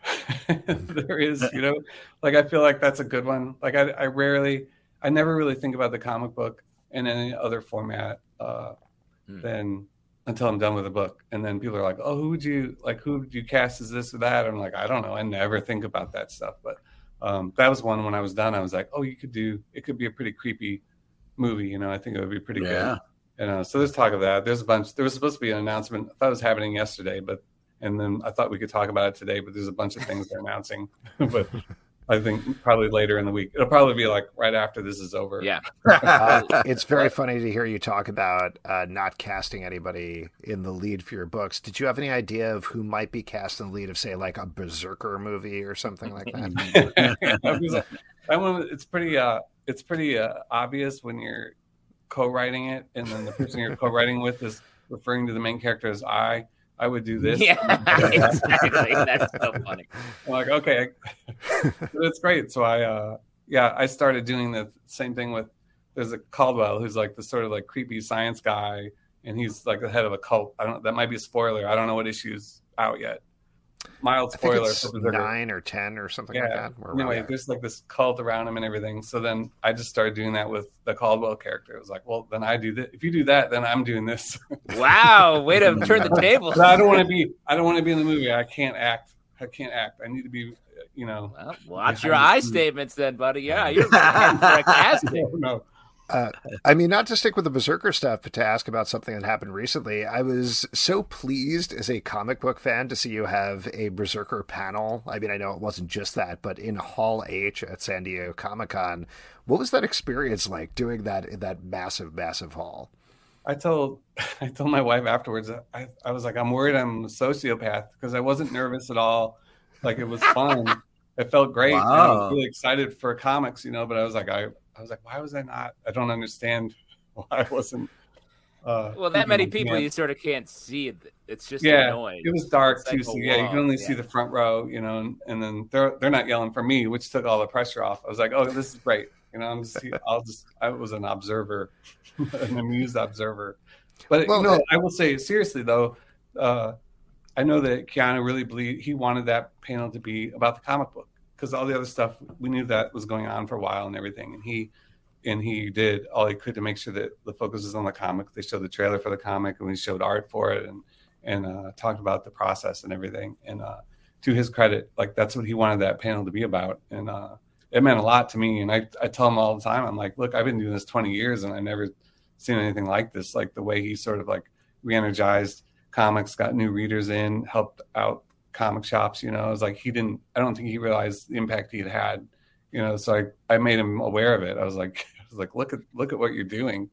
there is. You know, like I feel like that's a good one. Like I, I rarely, I never really think about the comic book in any other format uh, Hmm. than until I'm done with the book. And then people are like, "Oh, who would you like? Who would you cast as this or that?" I'm like, I don't know. I never think about that stuff. But um, that was one when I was done. I was like, "Oh, you could do. It could be a pretty creepy movie. You know, I think it would be pretty good." Yeah. You know, so there's talk of that. There's a bunch. There was supposed to be an announcement. I thought it was happening yesterday, but and then I thought we could talk about it today. But there's a bunch of things they're announcing. but I think probably later in the week. It'll probably be like right after this is over. Yeah. Uh, it's very funny to hear you talk about uh, not casting anybody in the lead for your books. Did you have any idea of who might be cast in the lead of, say, like a Berserker movie or something like that? That one, it's pretty. Uh, it's pretty uh, obvious when you're co-writing it, and then the person you're co-writing with is referring to the main character as I. I would do this. Yeah, exactly. That's so funny. I'm like, okay, that's great. So I, uh, yeah, I started doing the same thing with. There's a Caldwell who's like the sort of like creepy science guy, and he's like the head of a cult. I don't. That might be a spoiler. I don't know what issue's out yet. Mild I think spoiler. it's for nine or ten or something like that. We're Anyway, there. there's like this cult around him and everything. So then I just started doing that with the Caldwell character. It was like, well, then I do that. If you do that, then I'm doing this. Wow, way to turn the tables. I don't want to be. I don't want to be in the movie. I can't act. I can't act. I need to be. You know. Well, watch your I I statements then, buddy. Yeah, you're right for No. I mean, not to stick with the Berserker stuff, but to ask about something that happened recently. I was so pleased as a comic book fan to see you have a Berserker panel. I mean, I know it wasn't just that, but in Hall H at San Diego Comic Con. What was that experience like doing that in that massive, massive hall? I told I told my wife afterwards. I, I was like, I'm worried I'm a sociopath because I wasn't nervous at all. Like it was fun. it felt great. and I was really excited for comics, you know. But I was like, I, I was like, why was I not? I don't understand why I wasn't. Uh, Well, that many people, yeah. you sort of can't see it. It's just yeah, annoying. it was dark It's too. a So yeah, you can wall, only see the front row, you know, and, and then they're they're not yelling for me, which took all the pressure off. I was like, oh, this is great. You know, I'm just I'll just I was an observer, an amused observer. But Well, you know, uh, I will say seriously though, uh, I know that Keanu really believed he wanted that panel to be about the comic book because all the other stuff we knew that was going on for a while and everything, and he and he did all he could to make sure that the focus was on the comic. They showed the trailer for the comic and we showed art for it and and uh, talked about the process and everything. And uh, to his credit, like that's what he wanted that panel to be about, and uh, it meant a lot to me. And I I tell him all the time, I'm like, look, I've been doing this 20 years and I've never seen anything like this. Like the way he sort of like re-energized comics, got new readers in, helped out comic shops. You know, it was like he didn't. I don't think he realized the impact he had had. You know, so I, I made him aware of it. I was like, I was like, look at look at what you're doing.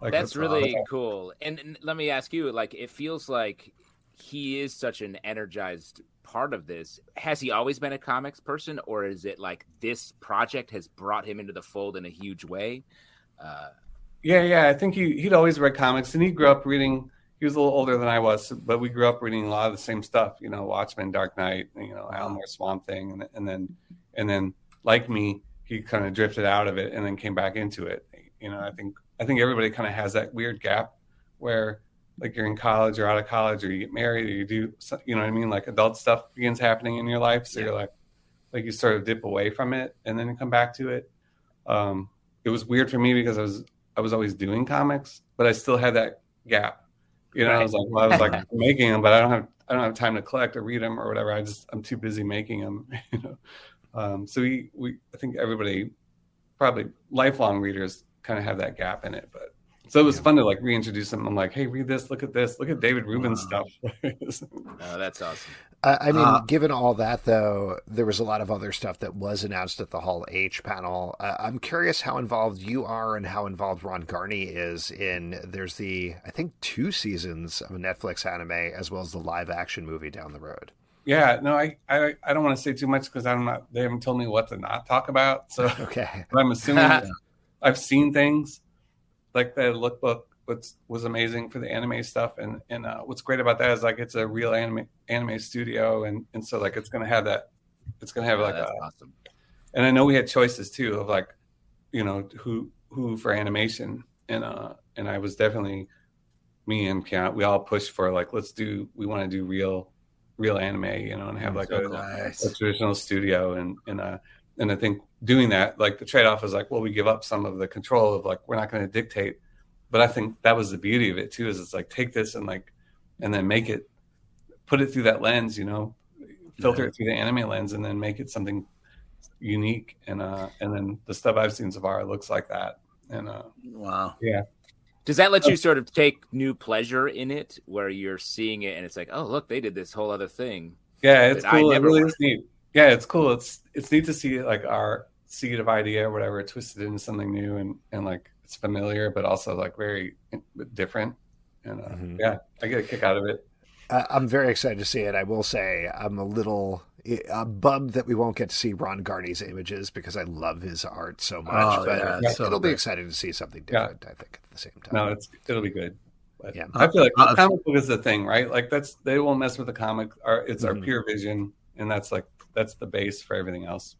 Like That's really awesome. cool. And, and let me ask you, like, it feels like he is such an energized part of this. Has he always been a comics person, or is it like this project has brought him into the fold in a huge way? Uh, Yeah, yeah. I think he he'd always read comics, and he grew up reading. He was a little older than I was, but we grew up reading a lot of the same stuff. You know, Watchmen, Dark Knight, you know, Alan Moore, Swamp Thing, and, and then and then like me, he kind of drifted out of it and then came back into it. You know, I think I think everybody kind of has that weird gap where like you're in college or out of college or you get married or you do you know what I mean like adult stuff begins happening in your life so you're like like you sort of dip away from it and then you come back to it um it was weird for me because I was I was always doing comics but I still had that gap you know I was like well, I was like making them but I don't have I don't have time to collect or read them or whatever I just I'm too busy making them you know um so we we I think everybody probably lifelong readers kind of have that gap in it. But so it was fun to like reintroduce them. I'm like, hey, read this, look at this, look at David Rubin's Wow. stuff. Oh, that's awesome. I, I mean, Uh, given all that, though, there was a lot of other stuff that was announced at the Hall H panel. Uh, I'm curious how involved you are and how involved Ron Garney is in. There's the, I think, two seasons of a Netflix anime as well as the live action movie down the road. yeah, no, I I, I don't want to say too much because I'm not. They haven't told me what to not talk about. So Okay. but I'm assuming I've seen things like the lookbook was was amazing for the anime stuff and and uh, what's great about that is like it's a real anime anime studio and and so like it's gonna have that it's gonna have like that's a, awesome. and I know we had choices too of like you know who who for animation and uh and I was definitely me and Pian we all pushed for like let's do we want to do real real anime you know and have like So a, nice. a traditional studio and and uh and I think doing that like the trade off is like well we give up some of the control of like we're not going to dictate. But I think that was the beauty of it too is it's like take this and like and then make it put it through that lens you know filter it through the anime lens and then make it something unique. And uh and then the stuff I've seen so far looks like that. And uh Wow. Yeah. Does that let you sort of take new pleasure in it, where you're seeing it and it's like, oh, look, they did this whole other thing? yeah it's cool. It really is neat. Yeah it's cool. It's it's neat to see like our seed of idea or whatever twisted into something new and and like it's familiar but also like very different and uh, Mhm. yeah I get a kick out of it Uh, I'm very excited to see it. I will say I'm a little I'm bummed that we won't get to see Ron Garney's images because I love his art so much. Oh, but yeah, it's so it'll be exciting to see something Yeah. different. I think at the same time. no it's it'll be good but Yeah. I feel like Uh, the comic book is the thing right like that's they won't mess with the comic our it's our Mhm. pure vision and that's like that's the base for everything else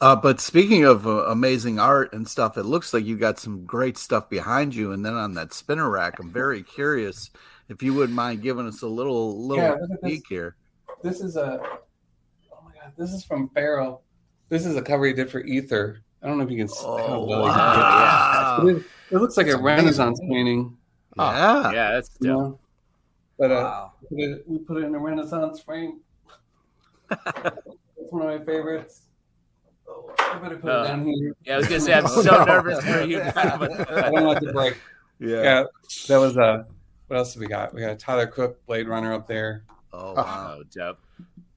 Uh, but speaking of uh, amazing art and stuff, it looks like you got some great stuff behind you. And then on that spinner rack, I'm very curious if you wouldn't mind giving us a little little Yeah, this. peek here. this is a oh my god this is from Farel this is a cover he did for Ether I don't know if you can see Oh, I don't know. wow. It, it looks like That's a Renaissance painting Yeah. Yeah, that's you dope. know? but uh, Wow. put it, we put it in a Renaissance frame. it's one of my favorites. Oh, I better put Uh, it down here. Yeah, I was gonna say I'm Oh, so no. nervous for you. I don't like to break. Yeah. Yeah, that was uh what else do we got? We got Tyler Crook, Blade Runner up there. Oh, wow. oh, dope.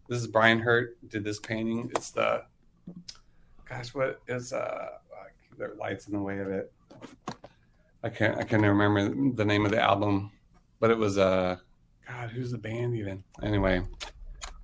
This is Brian Hurtt did this painting. It's the gosh, what is uh there are lights in the way of it. I can't I can't remember the name of the album, but it was uh God, who's the band even? Anyway,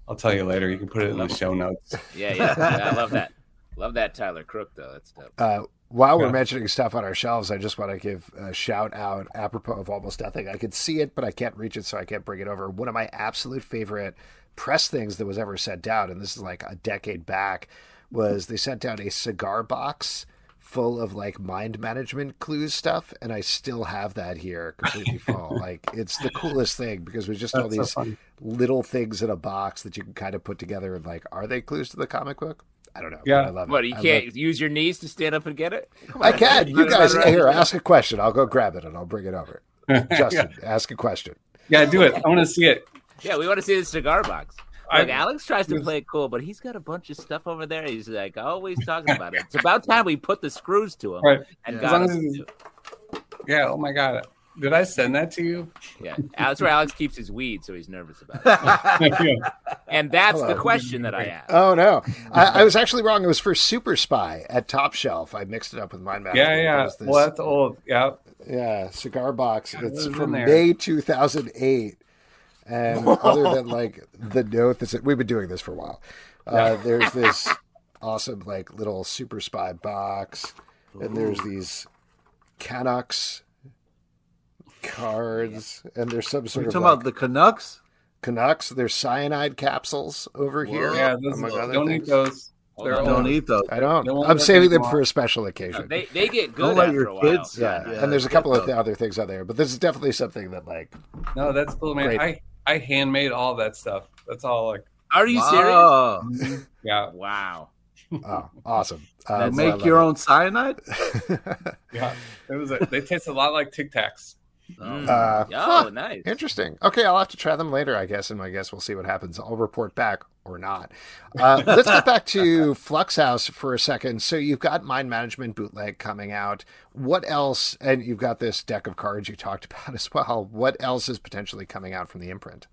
I'll tell you later. You can put it in the show notes. Yeah, yeah, yeah, I love that. Love that Tyler Crook though. That's dope. Uh, while we're mentioning stuff on our shelves, I just want to give a shout out apropos of almost nothing. I could see it, but I can't reach it, so I can't bring it over. One of my absolute favorite press things that was ever sent down, and this is like a decade back, was they sent down a cigar box full of like mind management clues stuff, and I still have that here completely full. like it's the coolest thing because we just all That's so these funny. little things in a box that you can kind of put together and like, are they clues to the comic book? I don't know. Yeah. I love it. What you I can't love- use your knees to stand up and get it? Come I can. You guys, here, ask a question. I'll go grab it and I'll bring it over. Justin, ask a question. Yeah, do it. I want to see it. Yeah, we want to see the cigar box. I- Like Alex tries to play it cool, but he's got a bunch of stuff over there. He's like always talking about it. It's about time we put the screws to him Right. and Yeah. got As long as to it's- do it. Yeah. Oh my god. Did I send that to you? Yeah, that's where Alex keeps his weed, so he's nervous about it. And that's Hello. the question that I asked. Oh no, I, I was actually wrong. It was for Super Spy at Top Shelf. I mixed it up with Mind Management. Yeah. Yeah. this- Well, that's old. Yeah. yeah, cigar box. God, it's from? May 2008. And other than like the note that's we've been doing this for a while. Uh, there's this awesome like little Super Spy box, and there's these Canucks cards, and there's some Are sort you of talking like, about the Canucks? Canucks. There's cyanide capsules over here. Yeah. Those, among other don't eat those. They're Don't eat those. I don't. They won't I'm saving them for a special occasion. They they get Don't good let after your a while. kids- yeah. Yeah, and there's a couple of those. other things on there, but this is definitely something that like No, that's cool, man. Great. I I handmade all that stuff. That's all like Are you Wow. yeah serious? Wow. oh awesome. You Um, make your love own cyanide? yeah. It was a, they taste a lot like Tic Tacs. Mm. Uh, oh, huh. nice. Interesting. Okay, I'll have to try them later, I guess, and I guess we'll see what happens. I'll report back or not. Uh, let's get back to Flux House for a second. So you've got Mind Management Bootleg coming out. What else? And you've got this deck of cards you talked about as well. What else is potentially coming out from the imprint?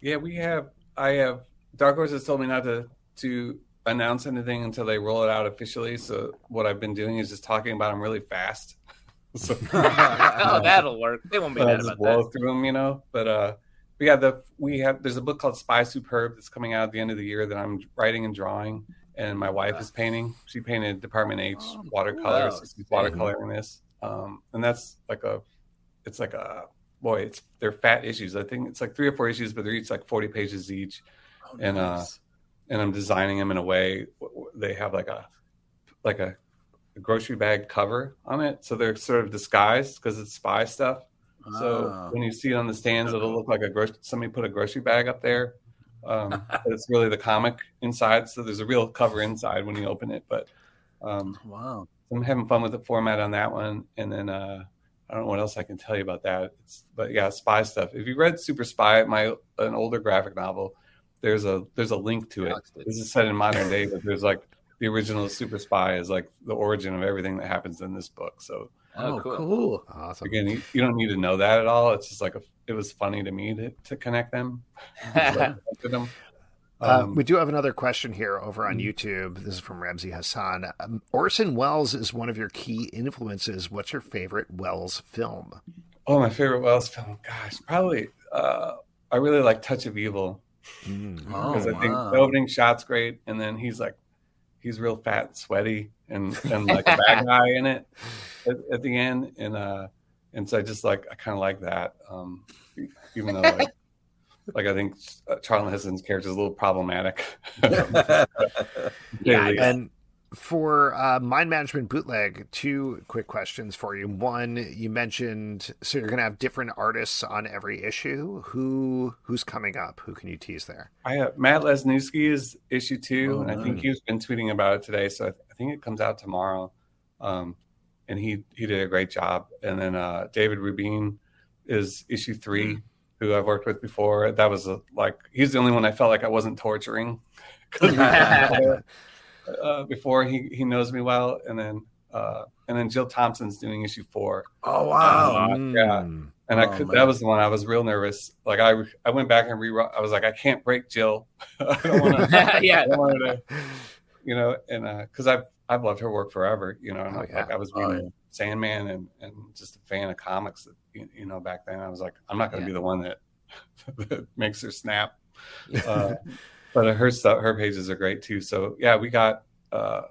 Yeah, we have. I have. Dark Horse has told me not to to announce anything until they roll it out officially. So what I've been doing is just talking about them really fast. so oh, that'll work. They won't be I'll mad just about blow that. through them, you know. But uh, but yeah, the we have there's a book called Spy Superb that's coming out at the end of the year that I'm writing and drawing, and my wife is painting. She painted Department H Oh, watercolor, wow. so she's watercoloring this. Um, and that's like a, it's like a boy. It's they're fat issues. I think it's like three or four issues, but they're each like 40 pages each. Oh, And, uh, and I'm designing them in a way w- w- they have like a like a, a grocery bag cover on it, so they're sort of disguised because it's spy stuff. So Ah. when you see it on the stands, it'll look like a gro- somebody put a grocery bag up there, um, but it's really the comic inside. So there's a real cover inside when you open it. But um, wow. I'm having fun with the format on that one, and then uh, I don't know what else I can tell you about that. It's, but yeah, spy stuff. If you read Super Spy, my an older graphic novel, there's a there's a link to it. This is set in modern day, but there's like the original Super Spy is like the origin of everything that happens in this book. So Oh, Oh, cool. cool. Awesome. again, you, you don't need to know that at all. It's just like a, it was funny to me to, to connect them. to them. Uh, Um, we do have another question here over on Mhm. YouTube. This is from Ramsey Hassan. Um, Orson Welles is one of your key influences. What's your favorite Welles film? oh, my favorite Welles film. Gosh, probably. Uh, I really like Touch of Evil. Mm. Oh, because I think the opening shot's great, and then he's like, he's real fat and sweaty, and and like a bad guy in it at, at the end, and uh, and so I just like I kind of like that, um, even though like, like I think uh, Charlton Heston's character is a little problematic. Yeah, And for uh, mind management bootleg, two quick questions for you. One, you mentioned so you're going to have different artists on every issue. Who who's coming up? Who can you tease there? I have Matt Lesniewski is issue two, Oh, and I think he's been tweeting about it today. So I, th- I think it comes out tomorrow. Um, and he he did a great job. And then uh, David Rubin is issue three, who I've worked with before. That was a, like he's the only one I felt like I wasn't torturing uh, before he he knows me well. And then uh, and then Jill Thompson's doing issue four. Oh wow. Uh, yeah. Mm. And I Oh, could, man. that was the one I was real nervous. Like I, I went back and rewrote. I was like, I can't break Jill. I don't want to. yeah. I don't Wanna, you know, and because I've I've loved her work forever, you know, and Oh, like, yeah. like I was Oh, reading Sandman and and just a fan of comics, that, you, you know, back then I was like, I'm not going to be the one that that makes her snap. Uh, but her stuff, her pages are great too. So yeah, we got uh,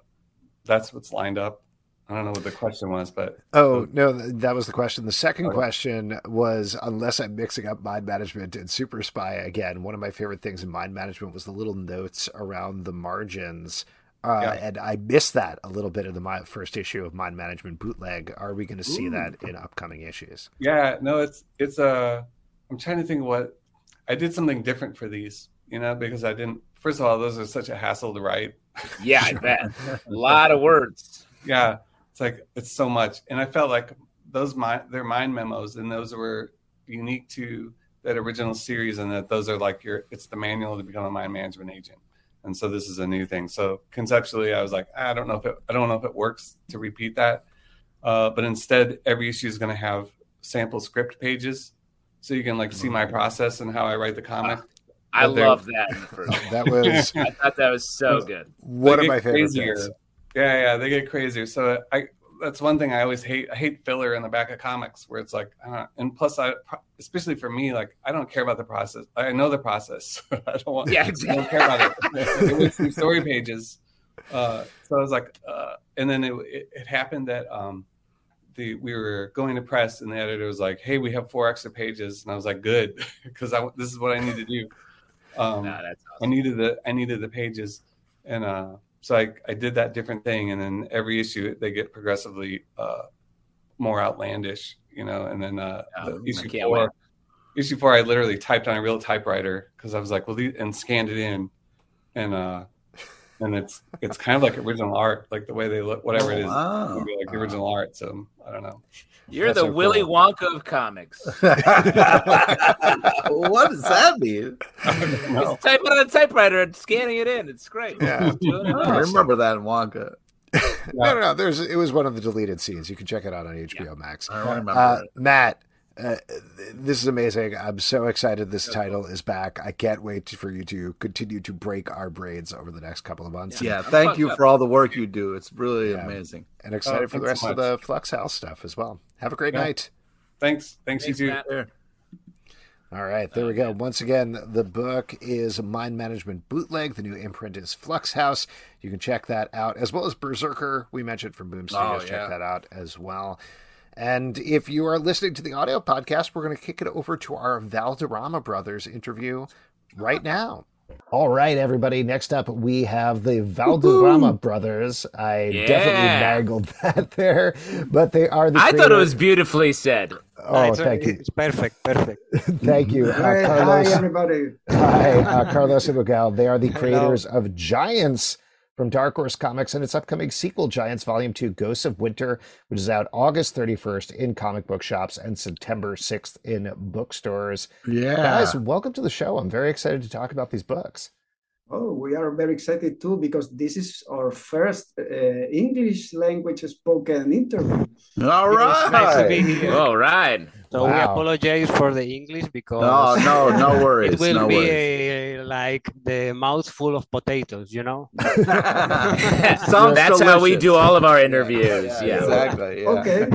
that's what's lined up. I don't know what the question was, but Oh no, that was the question. The second Okay. question was, unless I'm mixing up mind management and Super Spy again, one of my favorite things in mind management was the little notes around the margins. Uh, Yeah. And I missed that a little bit in the my first issue of Mind Management Bootleg. Are we going to see Ooh. that in upcoming issues? Yeah, no, it's it's a. I'm trying to think what I did something different for these, you know, because I didn't. First of all, those are such a hassle to write. Yeah, I bet. A lot of words. Yeah, it's like it's so much, and I felt like those mind they're mind memos, and those were unique to that original series, and that those are like your it's the manual to become a mind management agent. And so this is a new thing. So conceptually, I was like, ah, I don't know if it, I don't know if it works to repeat that, uh, but instead, every issue is going to have sample script pages, so you can like see mm-hmm. my process and how I write the comic. Ah. I love that. in the first- That was I thought that was so good. one They of my favorite crazier. things. Yeah, yeah, they get crazier. So I that's one thing I always hate. I hate filler in the back of comics where it's like, uh, and plus, I especially for me, like I don't care about the process. I know the process. I don't want. Yeah, I don't care about it. it was some story pages. Uh, so I was like, uh, and then it, it, it happened that um, the we were going to press, and the editor was like, "Hey, we have four extra pages," and I was like, "Good," because I this is what I need to do. Um, No, that's I needed the I needed the pages, and uh, so I I did that different thing, and then every issue they get progressively uh, more outlandish, you know, and then uh, Oh, the issue four, wait. issue four, I literally typed on a real typewriter because I was like, well, and scanned it in, and uh, and it's it's kind of like original art, like the way they look, whatever it is, Wow. it'll be like the original art. So I don't know. You're That's the so Willy cool. Wonka of comics. what does that mean? No. Just type on a typewriter and scanning it in. It's great. Yeah. Doing it Oh, I remember that in Wonka. No, no, no. There's it was one of the deleted scenes. You can check it out on HBO Max. I remember. Uh, it. Matt, uh, this is amazing. I'm so excited this title is back. I can't wait for you to continue to break our brains over the next couple of months. Yeah, I'm thank you for all the work you do. It's really Yeah. amazing. And excited Oh, for the rest so of the Flux House stuff as well. Have a great Yeah. night. Thanks, thanks, Thanks, you too. Matt. There. All right, there we go. Once again, the book is Mind Management Bootleg. The new imprint is Flux House. You can check that out, as well as Berserker, we mentioned from Boom Studios. Oh, Check that out as well. And if you are listening to the audio podcast, we're going to kick it over to our Valderrama Brothers interview right now. All right, everybody. Next up, we have the Valderrama Brothers. I Yeah. definitely mangled that there, but they are the. I thought it was beautifully said. Oh, it's, thank you, It's perfect, perfect. thank you, uh, Hi, Carlos. hi, everybody. Hi, uh, Carlos and Miguel. They are the Hello. creators of Giants from Dark Horse Comics and its upcoming sequel, Giants Volume 2 Ghosts of Winter, which is out August 31st in comic book shops and September 6th in bookstores. Yeah. Guys, welcome to the show. I'm very excited to talk about these books. Oh, we are very excited too because this is our first uh, English language spoken interview. all It's nice to be right. here. All right. So we apologize for the English because No, no, no worries. it will no be worries. a, like the mouthful of potatoes, you know. Sounds That's how we do all of our interviews. Yeah. exactly. Yeah. Okay.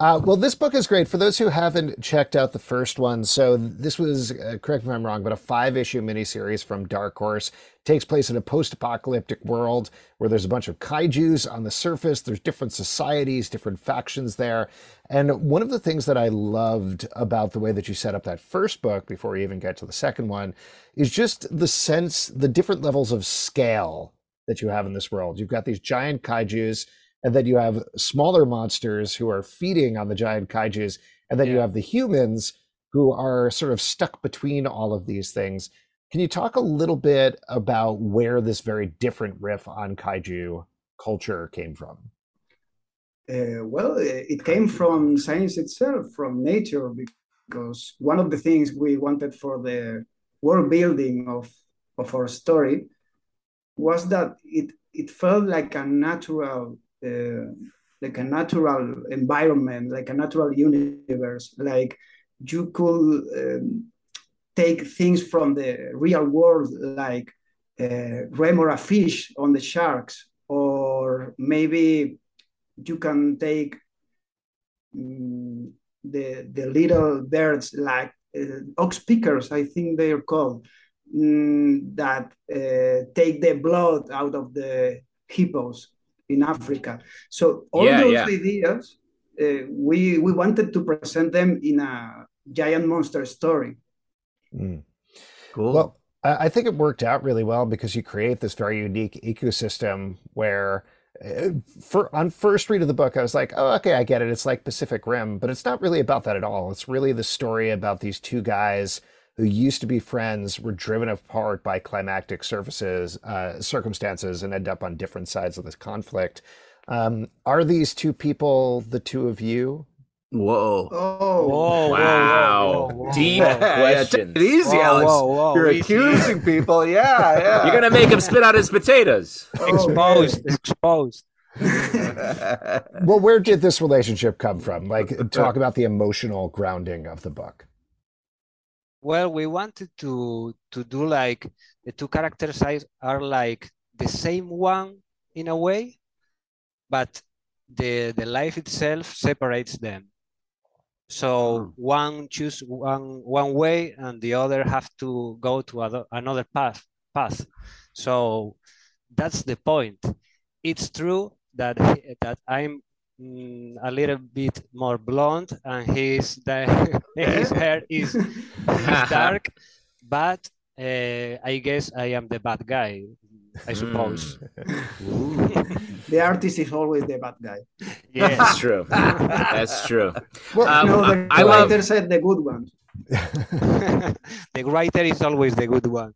Uh, well, this book is great for those who haven't checked out the first one. So this was, uh, correct me if I'm wrong, but a five-issue miniseries from Dark Horse takes place in a post-apocalyptic world where there's a bunch of kaiju's on the surface. There's different societies, different factions there, and one of the things that I loved about the way that you set up that first book before we even get to the second one is just the sense, the different levels of scale that you have in this world. You've got these giant kaiju's and then you have smaller monsters who are feeding on the giant kaiju's, and then you have the humans who are sort of stuck between all of these things. Can you talk a little bit about where this very different riff on kaiju culture came from? Uh, well, uh, it came from science itself, from nature, because one of the things we wanted for the world building of, of our story was that it, it felt like a natural, uh, like a natural environment, like a natural universe, like you could um, take things from the real world, like uh, remora fish on the sharks, or maybe you can take mm, the the little birds like uh, oxpeckers, I think they are called, mm, that uh, take the blood out of the hippos in Africa. So all Yeah, those yeah. ideas, uh, we we wanted to present them in a giant monster story. Mm. Cool. Well, I I think it worked out really well because you create this very unique ecosystem where, uh, for on first read of the book, I was like, oh, okay, I get it. It's like Pacific Rim, but it's not really about that at all. It's really the story about these two guys who used to be friends, were driven apart by climactic surfaces, uh, circumstances, and end up on different sides of this conflict. Um, are these two people the two of you? Whoa. Oh, Whoa, Wow. whoa, whoa, whoa, Deep whoa. Yeah, questions. take it easy, Whoa, Alex. whoa, whoa, You're easy. accusing people. Yeah, yeah. You're gonna make him spit out his potatoes. Oh. Exposed, exposed. Well, where did this relationship come from? Like, talk about the emotional grounding of the book. Well, we wanted to to do like the two characters are- are like the same one in a way, but the the life itself separates them. So one choose one one way, and the other have to go to other, another path path. So that's the point. It's true that he- that I'm mm, a little bit more blonde, and his the, his hair is is dark, but uh, I guess I am the bad guy, I suppose. the artist is always the bad guy. Yeah, That's Yes. true. That's true. Well, Um, no, the I love- writer said the good one. the writer is always the good one.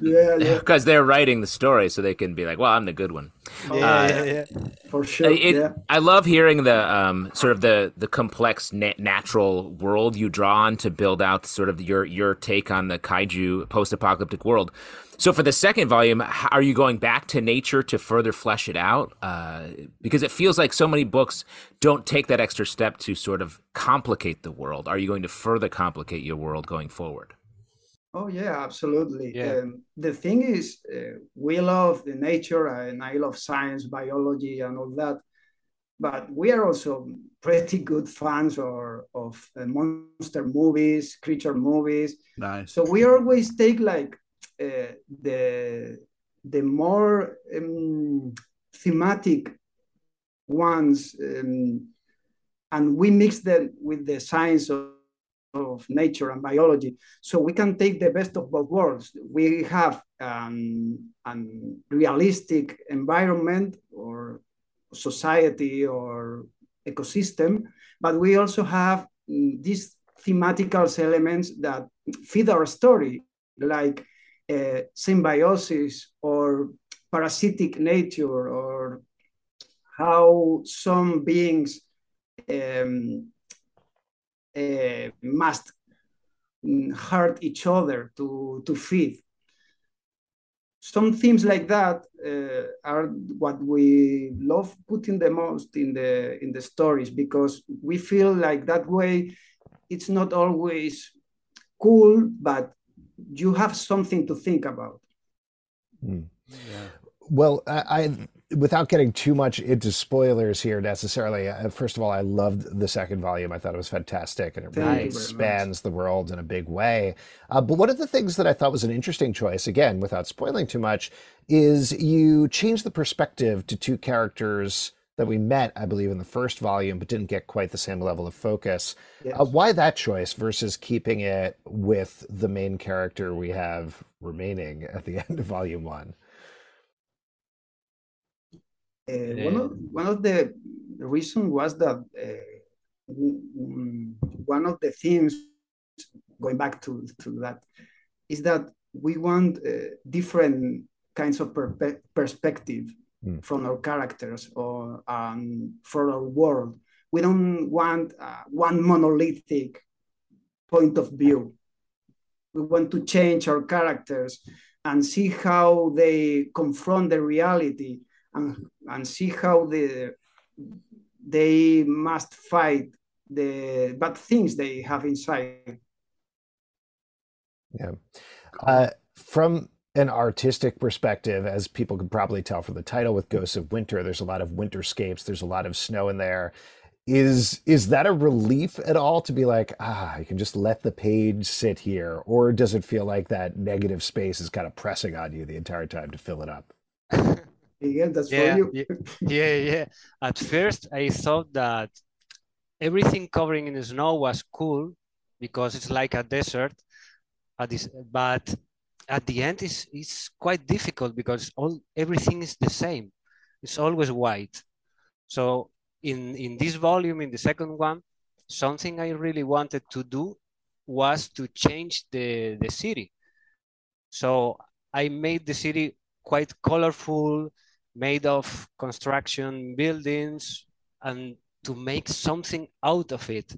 Yeah, yeah. because they're writing the story, so they can be like, "Well, I'm the good one." Yeah, Uh, yeah, yeah. For sure. It, yeah. I love hearing the um, sort of the the complex na- natural world you draw on to build out sort of your your take on the kaiju post apocalyptic world. So for the second volume, are you going back to nature to further flesh it out? Uh, because it feels like so many books don't take that extra step to sort of complicate the world. Are you going to further complicate your world going forward? Oh yeah, absolutely. Yeah. Um, the thing is, uh, we love the nature and I love science, biology, and all that. But we are also pretty good fans or, of uh, monster movies, creature movies. Nice. So we always take like uh, the the more um, thematic ones, um, and we mix them with the science of, of nature and biology. So we can take the best of both worlds. We have um, an realistic environment or society or ecosystem, but we also have mm, these thematical elements that feed our story, like uh, symbiosis or parasitic nature or how some beings um, must mm, hurt each other to, to feed. Some themes like that uh, are what we love putting the most in the in the stories because we feel like that way it's not always cool, but you have something to think about. Well, I, I without getting too much into spoilers here necessarily. Uh, first of all, I loved the second volume. I thought it was fantastic, and it Thank really much. the world in a big way. Uh, but one of the things that I thought was an interesting choice, again, without spoiling too much, is you change the perspective to two characters that we met, I believe, in the first volume, but didn't get quite the same level of focus. Yes. Uh, why that choice versus keeping it with the main character we have remaining at the end of volume one? Uh, one of one of the reasons was that uh, one of the themes, going back to, to that, is that we want uh, different kinds of perpe- perspective Mm. from our characters or um, for our world. We don't want uh, one monolithic point of view. We want to change our characters and see how they confront the reality and, and see how the, they must fight the bad things they have inside. Yeah. Uh, from an artistic perspective, as people could probably tell from the title with Ghosts of Winter, there's a lot of winterscapes, there's a lot of snow in there. Is is that a relief at all to be like, ah, you can just let the page sit here? Or does it feel like that negative space is kind of pressing on you the entire time to fill it up? Miguel, that's yeah, for you. yeah, yeah, yeah. At first, I thought that everything covering in the snow was cool because it's like a desert. At this, but at the end, it's, it's quite difficult because all everything is the same. It's always white. So in in this volume, in the second one, something I really wanted to do was to change the the city. So I made the city quite colorful, made of construction buildings, and to make something out of it,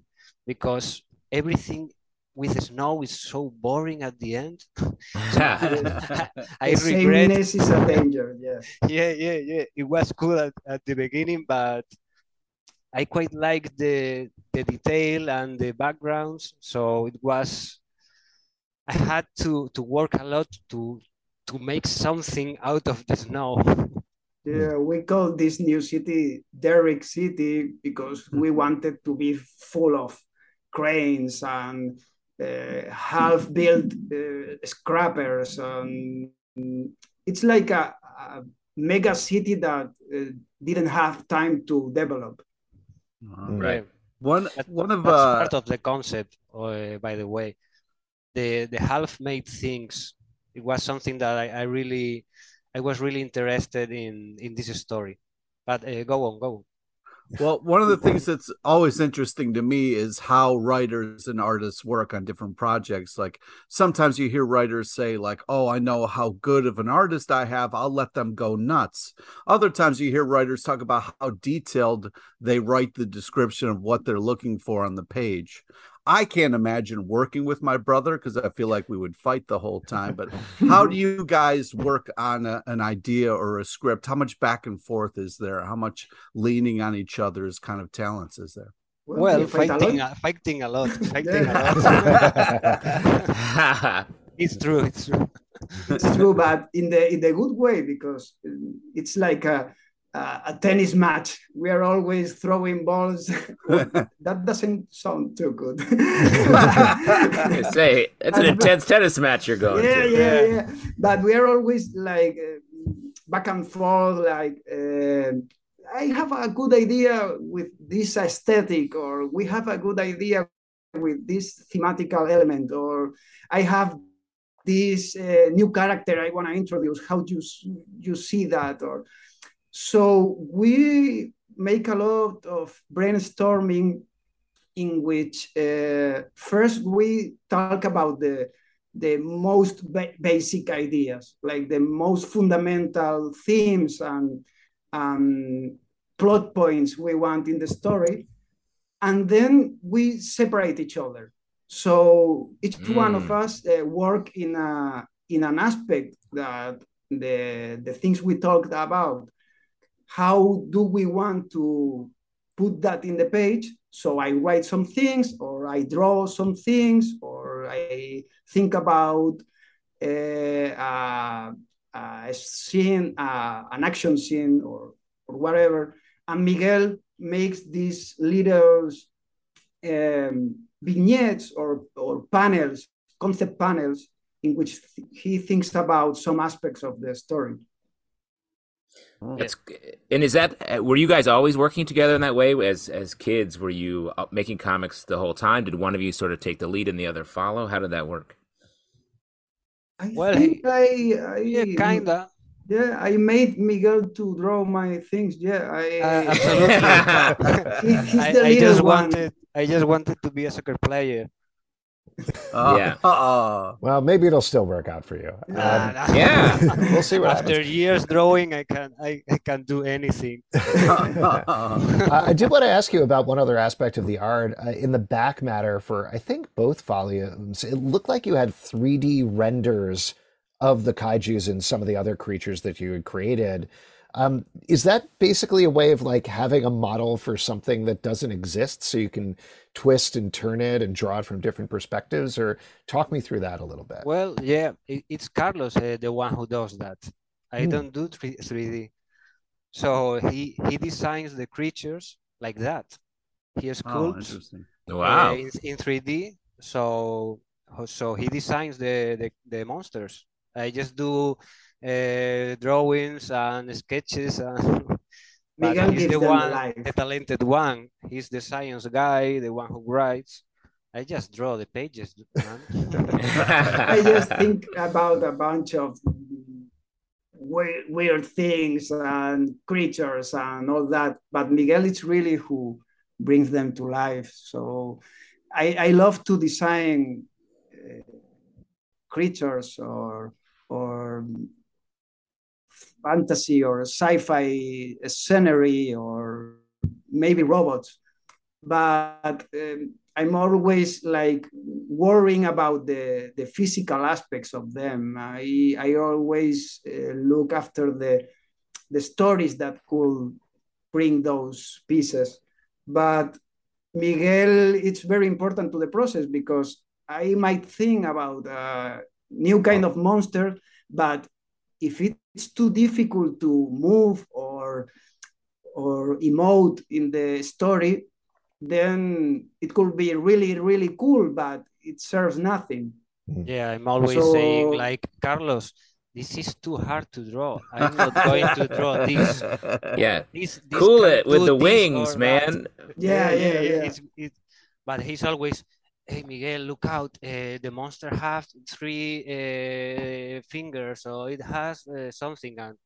because everything with snow is so boring at the end. So I, I the regret. sameness is a danger. Yes. Yeah, yeah, yeah. It was cool at, at the beginning, but I quite liked the the detail and the backgrounds. So it was I had to to work a lot to to make something out of the snow. Yeah, we call this new city Derrick City because we wanted to be full of cranes and uh, half-built uh, scrappers. And it's like a, a mega city that uh, didn't have time to develop. Right. One That- one of That's uh, part of the concept, uh, by the way. The the half-made things. It was something that I, I really, I was really interested in in this story. But uh, go on, go. on. Well, one of the things that's always interesting to me is how writers and artists work on different projects. Like sometimes you hear writers say, like, "Oh, I know how good of an artist I have. I'll let them go nuts." Other times you hear writers talk about how detailed they write the description of what they're looking for on the page. I can't imagine working with my brother because I feel like we would fight the whole time. But how do you guys work on a, an idea or a script? How much back and forth is there? How much leaning on each other's kind of talents is there? Well, we fight fighting, a, fighting a lot, fighting Yeah. a lot. it's true. It's true. it's true, but in the in the good way because um, it's like a a, a tennis match. We are always throwing balls. that doesn't sound too good. I say it's an intense tennis match you're going yeah, to. yeah, yeah. Yeah. But we are always like uh, back and forth. Like uh, I have a good idea with this aesthetic, or we have a good idea with this thematical element, or I have this uh, new character I want to introduce. How do you you see that? Or so we make a lot of brainstorming in which uh, first we talk about the the most ba- basic ideas, like the most fundamental themes and um, plot points we want in the story, and then we separate each other. So each one of Mm. us uh, work in a in an aspect that the the things we talked about. How do we want to put that in the page? So I write some things, or I draw some things, or I think about uh, uh, a scene, uh, an action scene, or or whatever. And Miguel makes these little um, vignettes or or panels, concept panels, in which th- he thinks about some aspects of the story. That's, and is that uh, were you guys always working together in that way as as kids? Were you uh, making comics the whole time? Did one of you sort of take the lead and the other follow? How did that work? I Well, think I, I Yeah, kinda. yeah I made Miguel to draw my things. Yeah, I Uh, absolutely. He- he's I, the I little just one. wanted. I just wanted to be a soccer player. Yeah. Uh, Well, maybe it'll still work out for you. Um, Ah, Yeah. we'll see what After happens. years drawing, I can I, I can do anything. Uh, I did want to ask you about one other aspect of the art. Uh, in the back matter for, I think, both volumes, it looked like you had 3D renders of the kaijus and some of the other creatures that you had created. Um, is that basically a way of like having a model for something that doesn't exist so you can twist and turn it and draw it from different perspectives? Or talk me through that a little bit. Well, yeah, it's Carlos, uh, the one who does that. I Hmm. don't do 3, 3D. So he he designs the creatures like that. He oh, sculpts interesting. uh, Wow. in, in 3D. So so he designs the, the, the monsters. I just do uh, drawings and sketches and but Miguel he's the one, life. the talented one. He's the science guy, the one who writes. I just draw the pages, man. I just think about a bunch of weird, weird things and creatures and all that. But Miguel is really who brings them to life. So I, I love to design uh, creatures or or fantasy or sci-fi scenery or maybe robots. But um, i'm always like worrying about the the physical aspects of them. I i always uh, look after the the stories that could bring those pieces. But miguel it's very important to the process because i might think about a new kind of monster but if it's too difficult to move or or emote in the story then it could be really really cool but it serves nothing mm-hmm. Yeah, I'm always So- saying like Carlos, this is too hard to draw. I'm not going to draw this. yeah. This, this Cool it with the wings, man. that. Yeah, yeah, yeah. It's, it, but he's always, hey Miguel, look out! Uh, the monster has three uh, fingers, so it has uh, something. And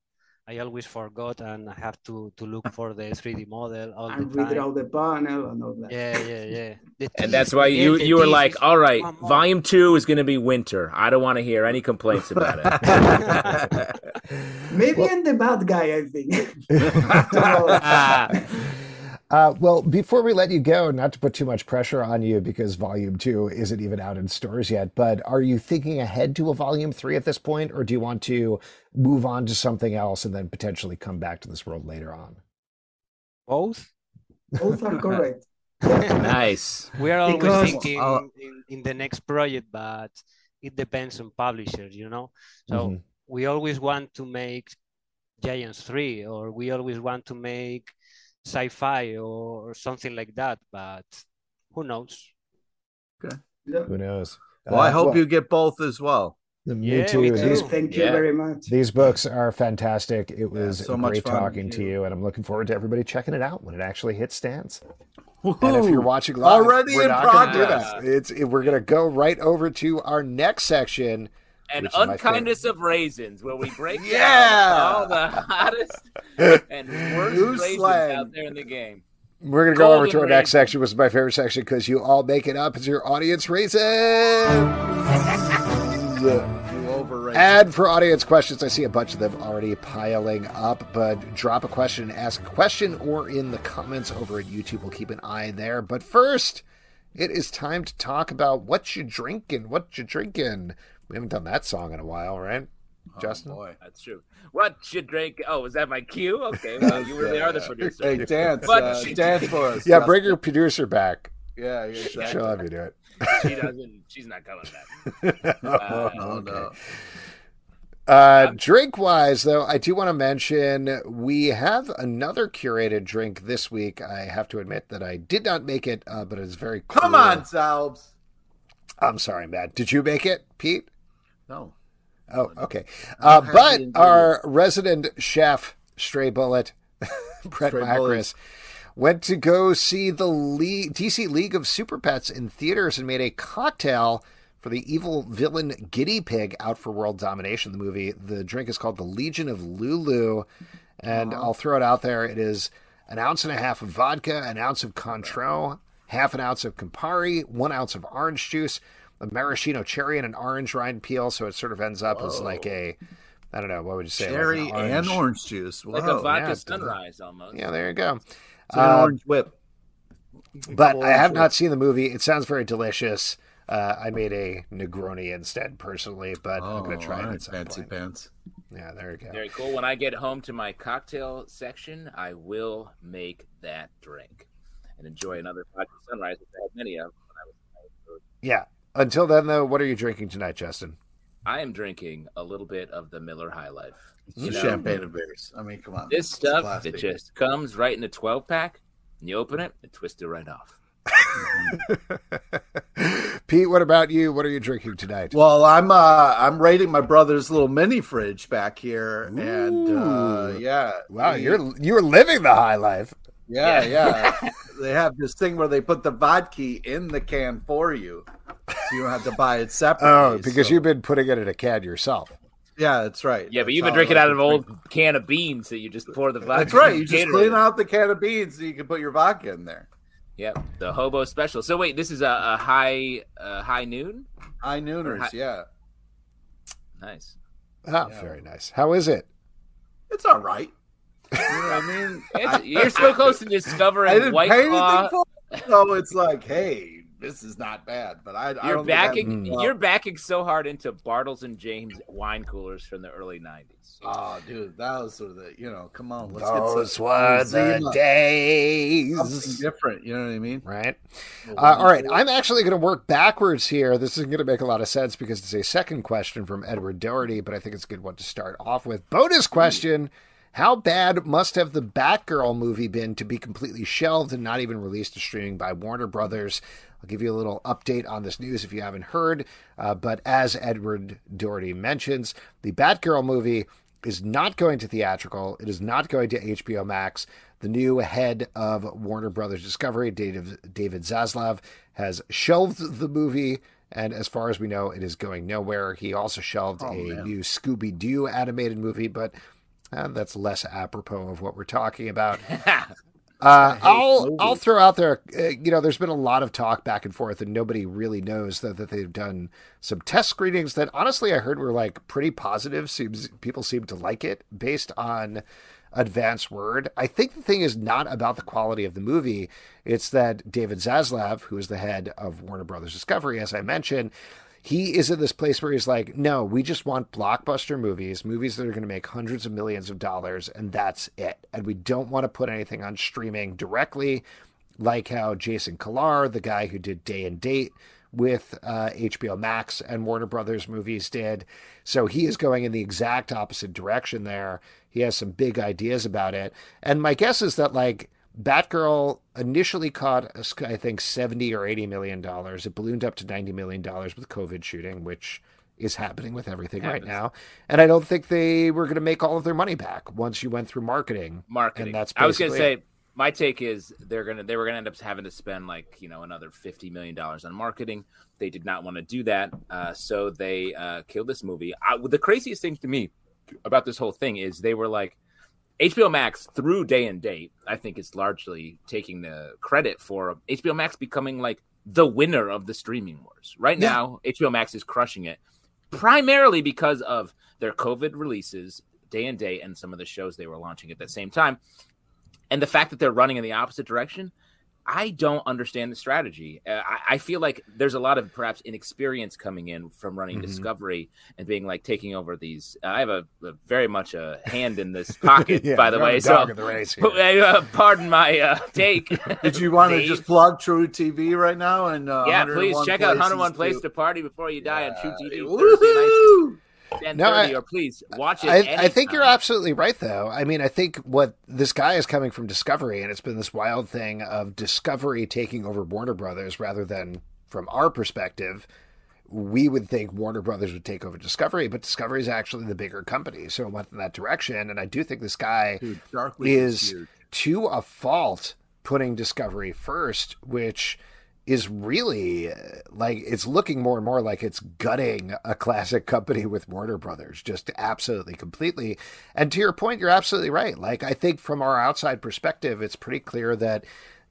I always forgot and I have to to look for the 3D model all and the time. redraw the panel and all that. Yeah, yeah, yeah. The And that's why you you were like, all right, volume two is going to be winter. I don't want to hear any complaints about it. Maybe I'm the bad guy, I think. Uh, well, before we let you go, not to put too much pressure on you because Volume 2 isn't even out in stores yet, but are you thinking ahead to a Volume 3 at this point, or do you want to move on to something else and then potentially come back to this world later on? Both. Both are correct. nice. We are always Because- thinking Uh, in, in the next project, but it depends on publishers, you know. So Mhm. we always want to make Giants 3 or we always want to make sci-fi or something like that, but who knows? Yeah. Who knows? Well, I Uh, hope well, you get both as well. Me Yeah, too. me These. Thank you Yeah. very much. these books are fantastic. It was so much great fun. talking to Thank you, and I'm looking forward to everybody checking it out when it actually hits stands. And if you're watching live, Already we're in not gonna do that. It's it, we're gonna go right over to our next section. And Which is my unkindness of raisins, where we break Yeah. down all the hottest and worst New raisins slang. out there in the game. We're gonna go over to our Golden next section, which is my favorite section because you all make it up as your audience raises. You overrated. And for audience questions, I see a bunch of them already piling up, but drop a question, ask a question, or in the comments over at YouTube. We'll keep an eye there. But first, it is time to talk about what you drinking, what you drinking. We haven't done that song in a while, right? Justin? Oh, boy. That's true. What you drink? Oh, is that my cue? Okay, well, you really are the producer. Hey, dance, What uh, you dance for us. Yeah, bring your producer back. Yeah, exactly. She'll have you do it. She doesn't. She's not coming back. Uh, Oh, no. Uh, drink wise, though, I do want to mention we have another curated drink this week. I have to admit that I did not make it, uh, but it's very cool. Come on, Salbs. I'm sorry, Matt. Did you make it, Pete? No. Oh, okay. Uh, but our resident chef, Stray Bullet, Brett Stray Macris, went to go see the Le- DC League of Super Pets in theaters and made a cocktail for the evil villain Giddy Pig out for world domination. The movie, the drink is called the Legion of Lulu, and I'll throw it out there. It is an ounce and a half of vodka, an ounce of Cointreau, half an ounce of Campari, one ounce of orange juice, a maraschino cherry, and an orange rind peel. So it sort of ends up as like a, I don't know, what would you say? like an Cherry and orange juice. like Whoa. a vodka yeah, it's delicious. sunrise almost. Yeah, there you go. It's an Uh, orange whip. but Double I have orange not seen the movie. It sounds very delicious. Uh, I made a Negroni instead, personally, but I'm going to try Oh, it right, at fancy point. pants. Yeah, there you go. Very cool. When I get home to my cocktail section, I will make that drink and enjoy another vodka sunrise, which I had many of when I was. Yeah. Until then, though, what are you drinking tonight, Justin? I am drinking a little bit of the Miller High Life. You know, champagne of beers. I mean, come on. This stuff classy. that just comes right in a 12 pack, and you open it and twist it right off. Pete, what about you? What are you drinking tonight? Well, I'm uh I'm raiding my brother's little mini fridge back here, and uh yeah, wow, he- you're you're living the high life. yeah, yeah. they have this thing where they put the vodka in the can for you, so you don't have to buy it separately. Oh, because so- you've been putting it in a can yourself. yeah, that's right. Yeah, but That's you've been drinking out of an old drink. can of beans that you just pour the vodka. That's right. You just clean out the can of beans so you can put your vodka in there. Yep, the hobo special. So wait, this is a, a high uh, high noon. High nooners, hi- yeah. Nice. Oh, Yeah. very nice. How is it? It's all right. You know what I mean? It's- you're so close to I discovering didn't White pay Claw. anything for it, so it's like, hey, this is not bad. But I, I You're don't think I- backing. You're backing so hard into Bartles and James wine coolers from the early '90s. Oh, dude, those were the you know. Come on, let's Those get some were the Zima, something days. different. You know what I mean? Right. Uh, all right. I'm actually going to work backwards here. This isn't going to make a lot of sense because it's a second question from Edward Doherty, but I think it's a good one to start off with. Bonus question How bad must have the Batgirl movie been to be completely shelved and not even released to streaming by Warner Brothers? I'll give you a little update on this news if you haven't heard. Uh, but as Edward Doherty mentions, the Batgirl movie is not going to theatrical. It is not going to HBO Max. The new head of Warner Brothers Discovery, David, David Zaslav, has shelved the movie. And as far as we know, it is going nowhere. He also shelved Oh, a man. new Scooby Doo animated movie, but Uh, that's less apropos of what we're talking about. Uh, I'll I'll throw out there. Uh, you know, there's been a lot of talk back and forth, and nobody really knows that, that they've done some test screenings that honestly I heard were like pretty positive. Seems people seem to like it based on advanced word. I think the thing is not about the quality of the movie. It's that David Zaslav, who is the head of Warner Brothers Discovery, as I mentioned, he is at this place where he's like, no, we just want blockbuster movies, movies that are going to make hundreds of millions of dollars, and that's it. And we don't want to put anything on streaming directly, like how Jason Kilar, the guy who did Day and Date with uh, HBO Max and Warner Brothers movies, did. So he is going in the exact opposite direction there. He has some big ideas about it. And my guess is that, like, Batgirl initially caught, I think, 70 or 80 million dollars. It ballooned up to 90 million dollars with COVID shooting, which is happening with everything right now. And I don't think they were going to make all of their money back once you went through marketing. Marketing. And that's I was going to say my take is they're going to they were going to end up having to spend like, you know, another 50 million dollars on marketing. They did not want to do that. Uh, so they uh, killed this movie. I, the craziest thing to me about this whole thing is they were like HBO Max through day and date, I think is largely taking the credit for HBO Max becoming like the winner of the streaming wars. Right yeah. now, HBO Max is crushing it primarily because of their COVID releases, day and date, and some of the shows they were launching at the same time. And the fact that they're running in the opposite direction I don't understand the strategy. Uh, I, I, feel like there's a lot of perhaps inexperience coming in from running mm-hmm. Discovery and being like taking over these. Uh, I have a, a, very much a hand in this pocket, yeah, by the way. So, the uh, pardon my uh, take. Did you want to just plug True TV right now? And uh, yeah, please check out 101 Place to Party Before You Die yeah. on truTV. Thursday nights no, I, or please watch it. I, I, think you're absolutely right, though. I mean, I think what this guy is coming from Discovery, and it's been this wild thing of Discovery taking over Warner Brothers rather than from our perspective. We would think Warner Brothers would take over Discovery, but Discovery is actually the bigger company, so it went in that direction. And I do think this guy Dude, is, is to a fault putting Discovery first, which is really uh, like it's looking more and more like it's gutting a classic company with Warner Brothers, just absolutely completely. And to your point, you're absolutely right. Like I think from our outside perspective, it's pretty clear that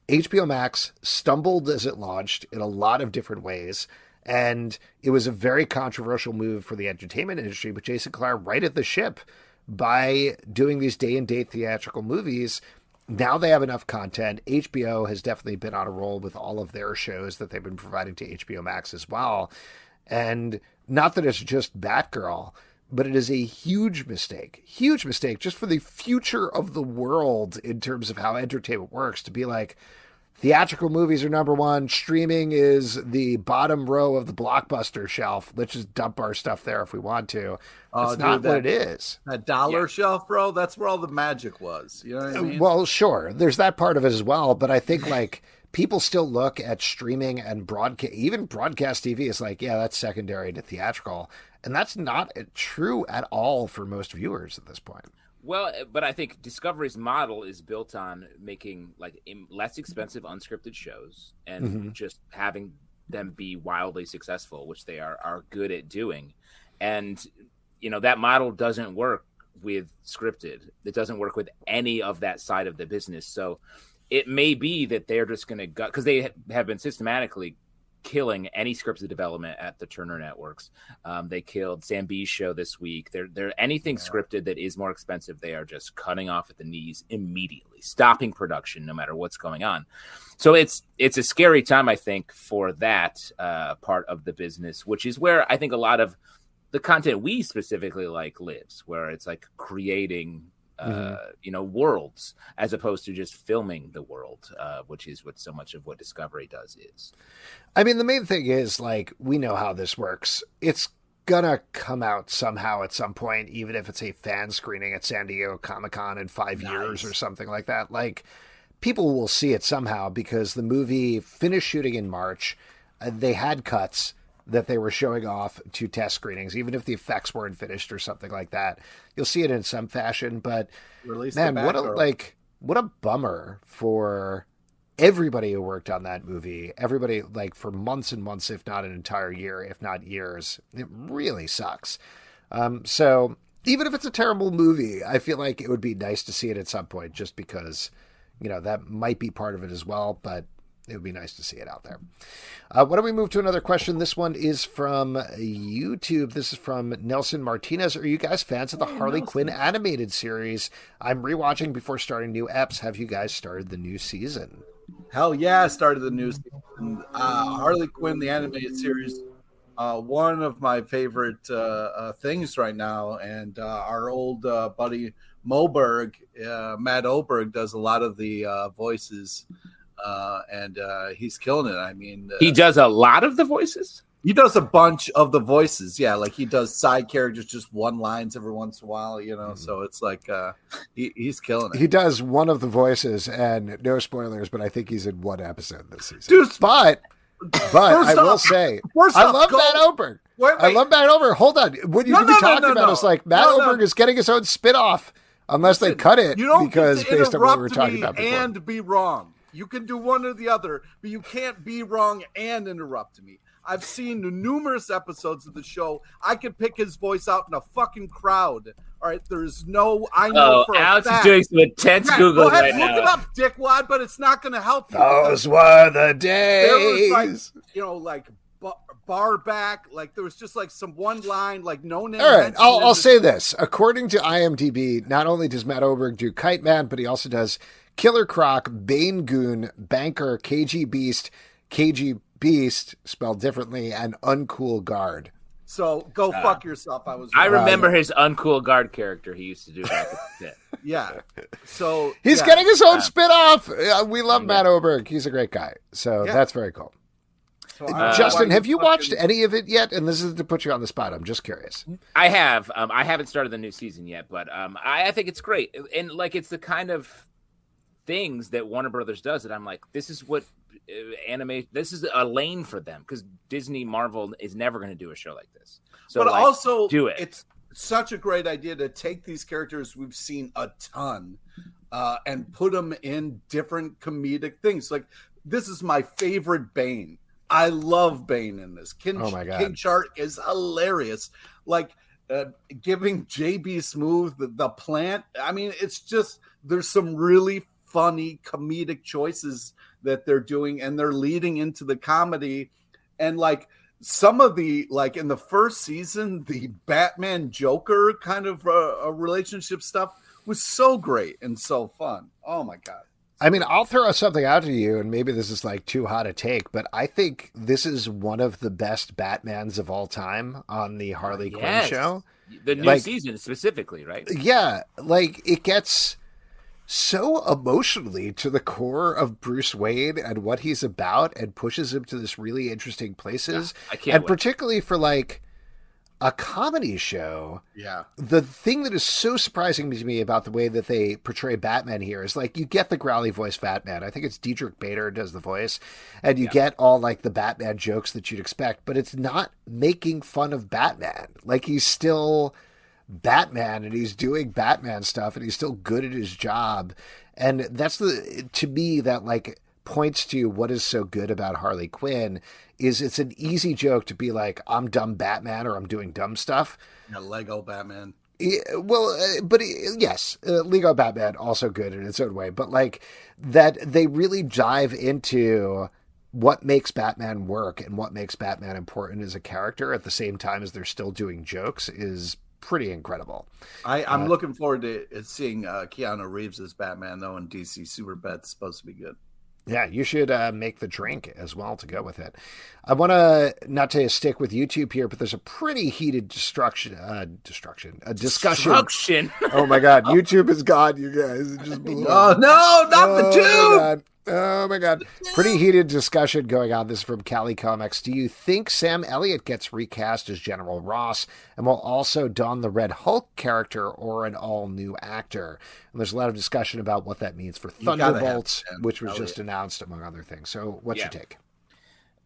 HBO Max stumbled as it launched in a lot of different ways. And it was a very controversial move for the entertainment industry, but Jason Kilar righted the ship by doing these day and date theatrical movies now they have enough content. HBO has definitely been on a roll with all of their shows that they've been providing to HBO Max as well. And not that it's just Batgirl, but it is a huge mistake, huge mistake just for the future of the world in terms of how entertainment works to be like, theatrical movies are number one. Streaming is the bottom row of the blockbuster shelf. Let's just dump our stuff there if we want to. Oh, it's not that, what it is. That dollar yeah. shelf, bro. That's where all the magic was. You know what I uh, mean? Well, sure. There's that part of it as well, but I think like people still look at streaming and broadcast, even broadcast TV is like, yeah, that's secondary to theatrical, and that's not uh, true at all for most viewers at this point. Well, eh, but I think Discovery's model is built on making like less expensive unscripted shows and mm-hmm. just having them be wildly successful, which they are are good at doing. And you know that model doesn't work with scripted. It doesn't work with any of that side of the business. So it may be that they're just going to gut because they have been systematically killing any scripted development at the Turner networks. Um, they killed Sam Bee's show this week. They're, they're anything yeah. scripted that is more expensive, they are just cutting off at the knees immediately, stopping production no matter what's going on. So it's it's a scary time, I think, for that uh, part of the business, which is where I think a lot of the content we specifically like lives, where it's like creating mm-hmm. Uh, you know worlds as opposed to just filming the world uh, which is what so much of what discovery does is. I mean the main thing is like we know how this works. It's gonna come out somehow at some point even if it's a fan screening at san diego comic-con in five nice. years or something like that. Like people will see it somehow because the movie finished shooting in march. Uh, they had cuts that they were showing off to test screenings, even if the effects weren't finished or something like that. You'll see it in some fashion, but Release man, what a like what a bummer for everybody who worked on that movie. Everybody like for months and months, if not an entire year, if not years. It really sucks. Um, so even if it's a terrible movie, I feel like it would be nice to see it at some point, just because you know that might be part of it as well. But it would be nice to see it out there. Uh, why don't we move to another question? This one is from YouTube. This is from Nelson Martinez. Are you guys fans of the oh, Harley Nelson. Quinn animated series? I'm rewatching before starting new eps. Have you guys started the new season? Hell yeah, I started the new season. Uh, Harley Quinn, the animated series, uh, one of my favorite uh, uh things right now. And uh, our old uh, buddy Moberg, Matt Oberg, does a lot of the voices uh, and uh, he's killing it. I mean, uh, he does a lot of the voices. He does a bunch of the voices, yeah. Like he does side characters, just one lines every once in a while, you know. Mm-hmm. So it's like uh, he, he's killing it. He does one of the voices, and no spoilers, but I think he's in one episode this season. Dude, but but I will off, say, I love Matt Oberg. Wait, wait. I love Matt Oberg. Hold on, what you no, no, talking no, about is like Matt Oberg is getting his own spinoff, unless Listen, they cut it because based on what we were talking about before. and be wrong. You can do one or the other, but you can't be wrong and interrupt me. I've seen numerous episodes of the show. I could pick his voice out in a fucking crowd. All right, there's no. I know oh, for Alex a fact. is doing some intense yeah, Google right look now. it up, dickwad, but it's not going to help you. Those were the days. There was Like, you know, like bar back. Like there was just like some one line, like no name. All right, I'll, I'll say this. According to IMDb, not only does Matt Oberg do Kite Man, but he also does Killer Croc, Bane Goon, Banker, KG Beast, KG Beast, spelled differently, and Uncool Guard. So go uh, fuck yourself. I was. I remember his uncool guard character he used to do. yeah. So he's yeah. getting his own uh, spinoff. Uh, we love yeah. Matt Oberg. He's a great guy. So yeah. that's very cool. So uh, Justin, have you watched any of it yet? And this is to put you on the spot. I'm just curious. I have. Um, I haven't started the new season yet, but um, I, I think it's great. And like, it's the kind of things that Warner Brothers does that I'm like, this is what uh, anime. This is a lane for them because Disney Marvel is never going to do a show like this. So, but like, also, do it. It's such a great idea to take these characters we've seen a ton uh, and put them in different comedic things. Like this is my favorite Bane. I love Bane in this. King, oh my God. King Shark is hilarious. Like uh, giving JB Smoove the, the plant. I mean, it's just there's some really funny comedic choices that they're doing and they're leading into the comedy and like some of the like in the first season the batman joker kind of uh, relationship stuff was so great and so fun oh my god I mean, I'll throw something out to you, and maybe this is like too hot a take, but I think this is one of the best Batmans of all time on the Harley yes. Quinn show. The new like, season specifically, right? Yeah, like it gets so emotionally to the core of Bruce Wayne and what he's about and pushes him to this really interesting places. Yeah, and wait. particularly for like a comedy show. Yeah. The thing that is so surprising to me about the way that they portray Batman here is like you get the growly voice Batman. I think it's Diedrich Bader does the voice, and you yeah. get all like the Batman jokes that you'd expect, but it's not making fun of Batman. Like he's still Batman and he's doing Batman stuff and he's still good at his job. And that's the to me that like points to what is so good about Harley Quinn is it's an easy joke to be like I'm dumb Batman or I'm doing dumb stuff. Yeah, Lego Batman. Yeah, well, uh, but uh, yes, uh, Lego Batman also good in its own way, but like that they really dive into what makes Batman work and what makes Batman important as a character at the same time as they're still doing jokes is pretty incredible. I, I'm uh, looking forward to seeing uh, Keanu Reeves as Batman, though, in DC Super Pets supposed to be good. Yeah, you should uh, make the drink as well to go with it. I want to not to stick with YouTube here, but there's a pretty heated destruction, uh, destruction, a discussion. Destruction. oh my god, YouTube is gone, you guys. It just blew oh no, not oh, the tube. Oh my god. Pretty heated discussion going on. This is from Cali Comics. Do you think Sam Elliott gets recast as General Ross and will also don the Red Hulk character or an all new actor? And there's a lot of discussion about what that means for Thunderbolts, which was Elliott. just announced, among other things. So, what's yeah. your take?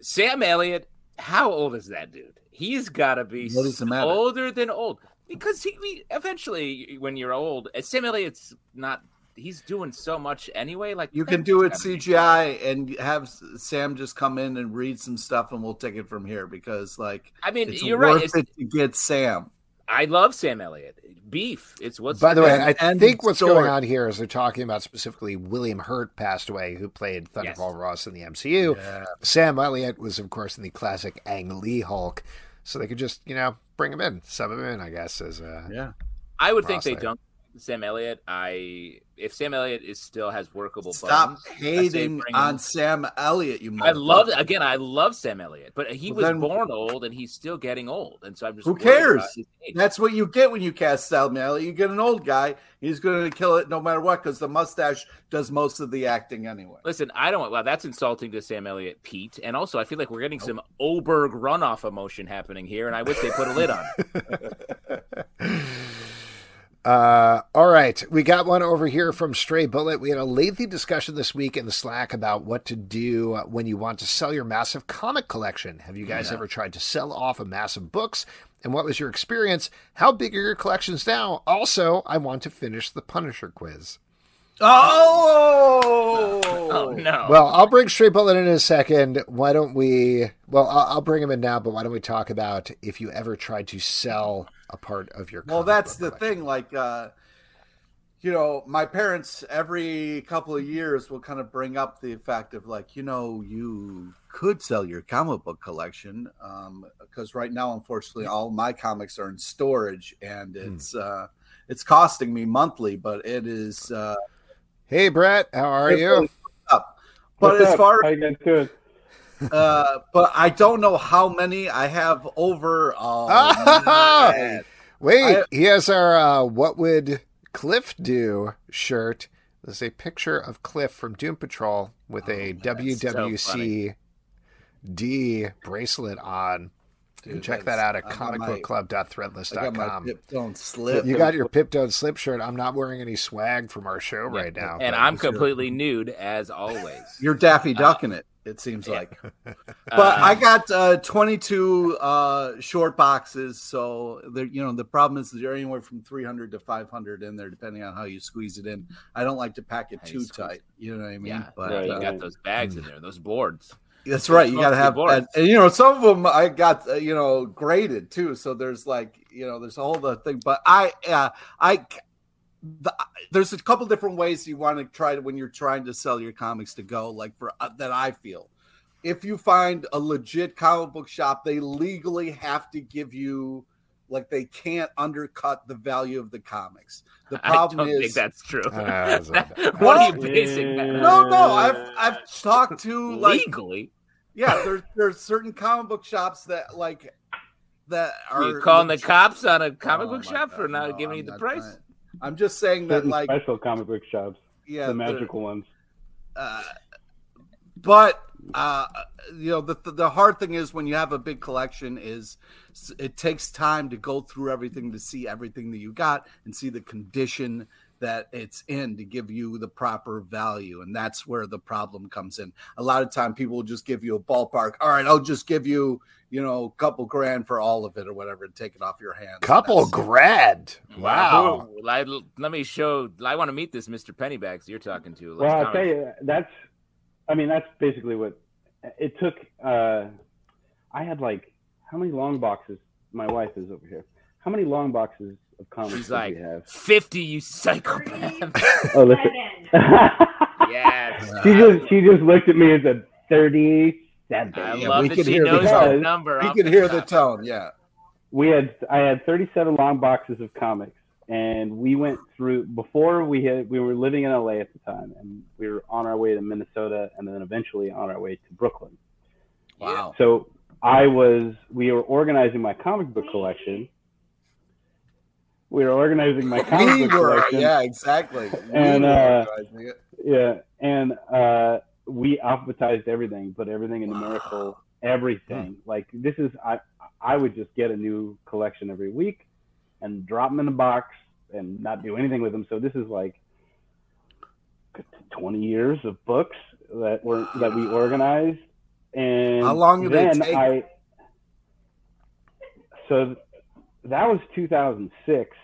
Sam Elliott, how old is that dude? He's got to be older than old. Because he, eventually, when you're old, uh, Sam Elliott's not he's doing so much anyway. Like you can do it CGI and have Sam just come in and read some stuff, and we'll take it from here because, like, I mean, you're right. It's, it to get Sam. I love Sam Elliott. Beef. It's what's By the way, I and think what's story. going on here is they're talking about specifically William Hurt passed away, who played Thunderbolt Ross in the MCU. Yeah. Sam Elliott was, of course, in the classic Ang Lee Hulk, so they could just, you know, bring him in, sub him in, I guess, as a Yeah. I would think Ross they there. Sam Elliott. I if Sam Elliott is still has workable. Stop say hating on. Sam Elliott, you I love again. I love Sam Elliott, but he Well, was then- born old and he's still getting old, and so I'm just Who cares? about his age. That's what you get when you cast Sam Elliott. You get an old guy. He's going to kill it no matter what because the mustache does most of the acting anyway. Listen, I don't. Well, that's insulting to Sam Elliott, Pete, and also I feel like we're getting oh. some Oberg runoff emotion happening here, and I wish they put a lid on. it. Uh, all right, we got one over here from Stray Bullet. We had a lengthy discussion this week in the Slack about what to do when you want to sell your massive comic collection. Have you guys Yeah. ever tried to sell off a massive books? And what was your experience? How big are your collections now? Also, I want to finish the Punisher quiz. Oh, Oh no! Well, I'll bring Stray Bullet in a second. Why don't we? Well, I'll, I'll bring him in now, but why don't we talk about if you ever tried to sell a part of your? Well, that's book the collection? thing. Like, uh, you know, my parents every couple of years will kind of bring up the fact of like, you know, you could sell your comic book collection because right now, unfortunately, all my comics are in storage, and Hmm. it's uh, it's costing me monthly, but it is. Uh, Hey, Brett, how are you? really up. But What's as up? far How you doing? Uh, but I don't know how many I have over. Oh! Wait, I- he has our uh, "What Would Cliff Do" shirt. There's a picture of Cliff from Doom Patrol with a Oh, so WWC D bracelet on. You can check that out at I got my- I got my comicbookclub.threadless.com. Pip Don't slip. You got your Pip Slip shirt. I'm not wearing any swag from our show right now. and I'm completely nude as always. You're Daffy Duck in it. It seems yeah. like. But Uh, I got uh, 22 uh, short boxes, so there. You know, the problem is they're anywhere from 300 to 500 in there, depending on how you squeeze it in. I don't like to pack it too tight. You know what I mean? yeah, but Right, you uh, got those bags in there, those boards. That's right. You got to have, and, you know, some of them I got, uh, you know, graded too. So there's like, you know, there's a whole other thing. But I, uh, I, the, there's a couple different ways you want to try to when you're trying to sell your comics to go. Like for uh, that, I feel if you find a legit comic book shop, they legally have to give you. Like they can't undercut the value of the comics. The problem I don't is think that's true. Uh, that's what are you basing that no, no. I've I've talked to like legally. yeah, there's there's certain comic book shops that like that are Are you calling the cops on a comic Oh book shop God, for not no, giving I'm you the not price? trying- I'm just saying that like special comic book shops, yeah, the the- magical ones. uh, but uh, you know the the hard thing is when you have a big collection is it takes time to go through everything to see everything that you got and see the condition that it's in to give you the proper value and that's where the problem comes in a lot of time people will just give you a ballpark all right i'll just give you you know a couple grand for all of it or whatever and take it off your hands Couple That's- grand. Wow. Who- I, let me show. I want to meet this Mr. Pennybags you're talking to. Let's Well, I'll comment. tell you, that's, I mean, that's basically what it took. Uh, I had like, how many long boxes? My wife is over here. How many long boxes of comics She's like, we have? 50, you psychopath. Oh, listen. yes. she just she just looked at me and said thirty-seven. I Yeah, love we that can she hear the knows the tone. number. you off can hear the top. tone yeah we had I had 37 long boxes of comics, and we went through before we had we were living in LA at the time, and we were on our way to Minnesota, and then eventually on our way to Brooklyn. wow So I was we were organizing my comic book collection. We were organizing my comic we book were collection. yeah exactly We And, were uh, organizing it. Yeah, and uh, we alphabetized everything, put everything in numerical, everything. Like this is, I I would just get a new collection every week, and drop them in a box and not do anything with them. So this is like twenty years of books that were that we organized, and How long did it take? I so that was 2006,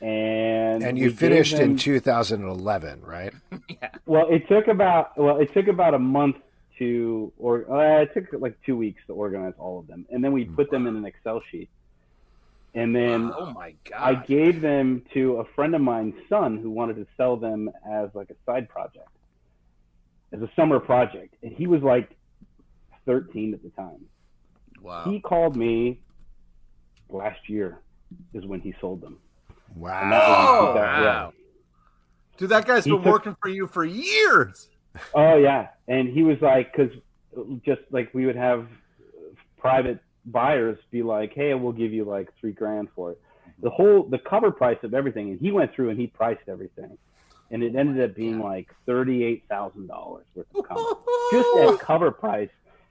and And you gave finished in 2011, right? yeah. well, it took about well, it took about a month to or uh, it took like two weeks to organize all of them, and then we put them in an Excel sheet. And then Oh my god I gave them to a friend of mine's son who wanted to sell them as like a side project, as a summer project. And he was like 13 at the time. Wow. He called me last year is when he sold them. Wow. And that was in Oh, 2000 yeah. Dude, that guy's He been took- working for you for years. Oh yeah, and he was like, because just like we would have private buyers be like, "Hey, we'll give you like three grand for it." The whole the cover price of everything, and he went through and he priced everything, and it ended up being like thirty eight thousand dollars worth of comics just at cover price,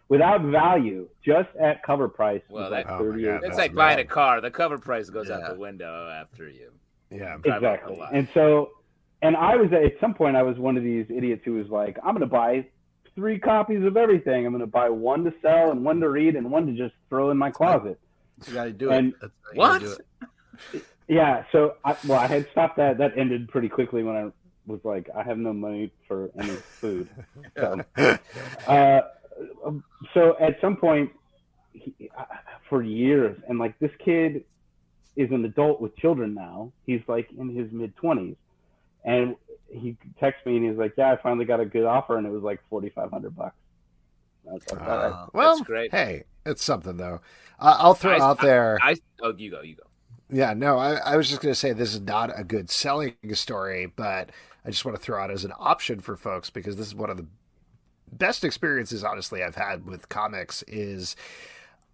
without value, just at cover price. Well, was like Oh thirty eight. God, It's That's like buying a car. The cover price goes Yeah. out the window after you. Yeah. exactly. And so, and I was at some point, I was one of these idiots who was like, I'm going to buy three copies of everything. I'm going to buy one to sell and one to read and one to just throw in my closet. You got to do And- it. That's how you gotta What? do it. Yeah. So, I, well, I had stopped that. That ended pretty quickly when I was like, I have no money for any food. So, uh, so at some point, he, uh, for years, and like this kid is an adult with children now. He's like in his mid twenties, and he texts me and he's like, "Yeah, I finally got a good offer, and it was like forty five hundred bucks." I like, "All right." Wow. well, That's great. hey, it's something though. Uh, I'll throw I- out there. I oh, you go, you go. Yeah, no, I, I was just going to say this is not a good selling story, but I just want to throw out as an option for folks because this is one of the best experiences, honestly, I've had with comics is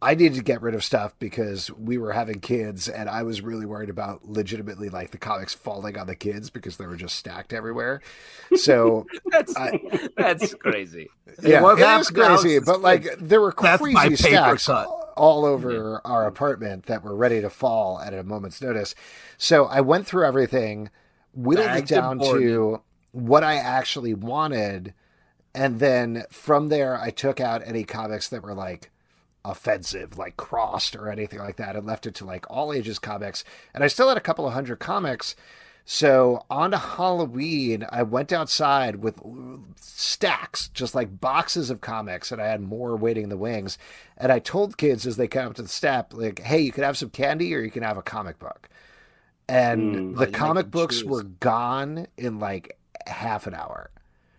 I needed to get rid of stuff because we were having kids and I was really worried about legitimately like the comics falling on the kids because they were just stacked everywhere. So That's I- that's crazy. yeah, what it is happened now crazy, but like there were crazy stacks cut. all over our apartment that were ready to fall at a moment's notice. So I went through everything, whittled it Bagged and down boarded. to what I actually wanted, and then from there I took out any comics that were like offensive, like crossed or anything like that, and left it to like all ages comics. And I still had a couple of hundred comics. So on to Halloween, I went outside with stacks, just like boxes of comics, and I had more waiting in the wings. And I told kids as they came up to the step, like, "Hey, you can have some candy, or you can have a comic book." And Mm. The comic books choose. were gone in like half an hour.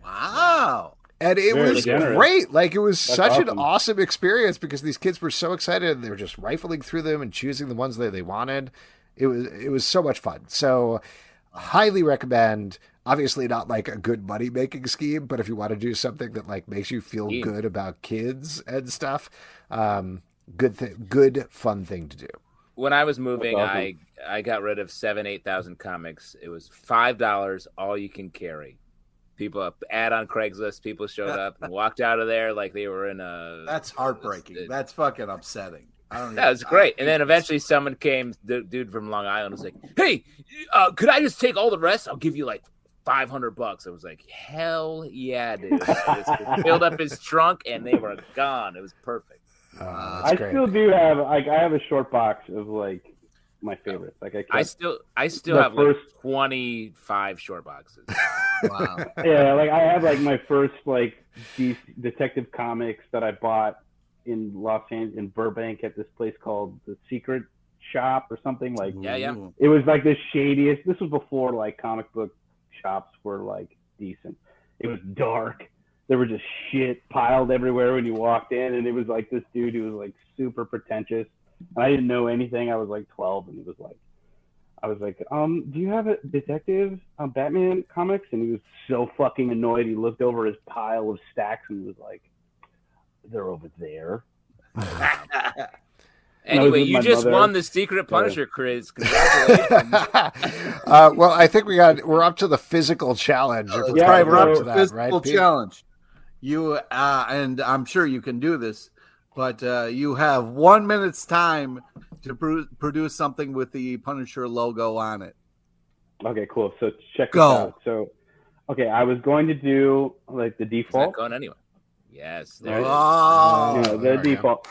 Wow. And it Very was generous. great. Like it was That's such an awesome. awesome experience because these kids were so excited. They were just rifling through them and choosing the ones that they wanted. It was it was so much fun. So highly recommend. Obviously not like a good money making scheme, but if you want to do something that like makes you feel Yeah. good about kids and stuff, um, good thing, good fun thing to do. When I was moving, I I got rid of seven, eight thousand comics. It was five dollars, all you can carry. People up ad on Craigslist. People showed up and walked out of there like they were in a. That's heartbreaking. It- That's fucking upsetting. I don't. That was great. And then eventually someone came, the dude from Long Island was like, "Hey, uh, could I just take all the rest? I'll give you like five hundred bucks." I was like, "Hell yeah, dude!" Just filled up his trunk and they were gone. It was perfect. Uh, I I great. still do have like I have a short box of like my favorites. Like I, I still, I still The have like first- twenty five short boxes. Wow. yeah, like I have like my first like de- detective comics that I bought in Los Angeles in Burbank at this place called the Secret Shop or something like. Yeah, yeah. It was like the shadiest. This was before like comic book shops were like decent. It was dark. There were just shit piled everywhere when you walked in, and it was like this dude who was like super pretentious. And I didn't know anything. I was like 12, and he was like, I was like, um, do you have a detective um, Batman comics? And he was so fucking annoyed. He looked over his pile of stacks and was like, they're over there. Anyway, you just mother. won the Secret Punisher quiz. Congratulations. uh, well, I think we got we're up to the physical challenge. If we're Yeah, trying right, we're up to to that, physical right? Pete? challenge. You uh, and I'm sure you can do this, but uh, you have one minute's time to pro- produce something with the Punisher logo on it. Okay, cool. So check this out. So, okay, I was going to do like the It's not default, going anywhere. Yes, there it is. Oh, you know, there the we default.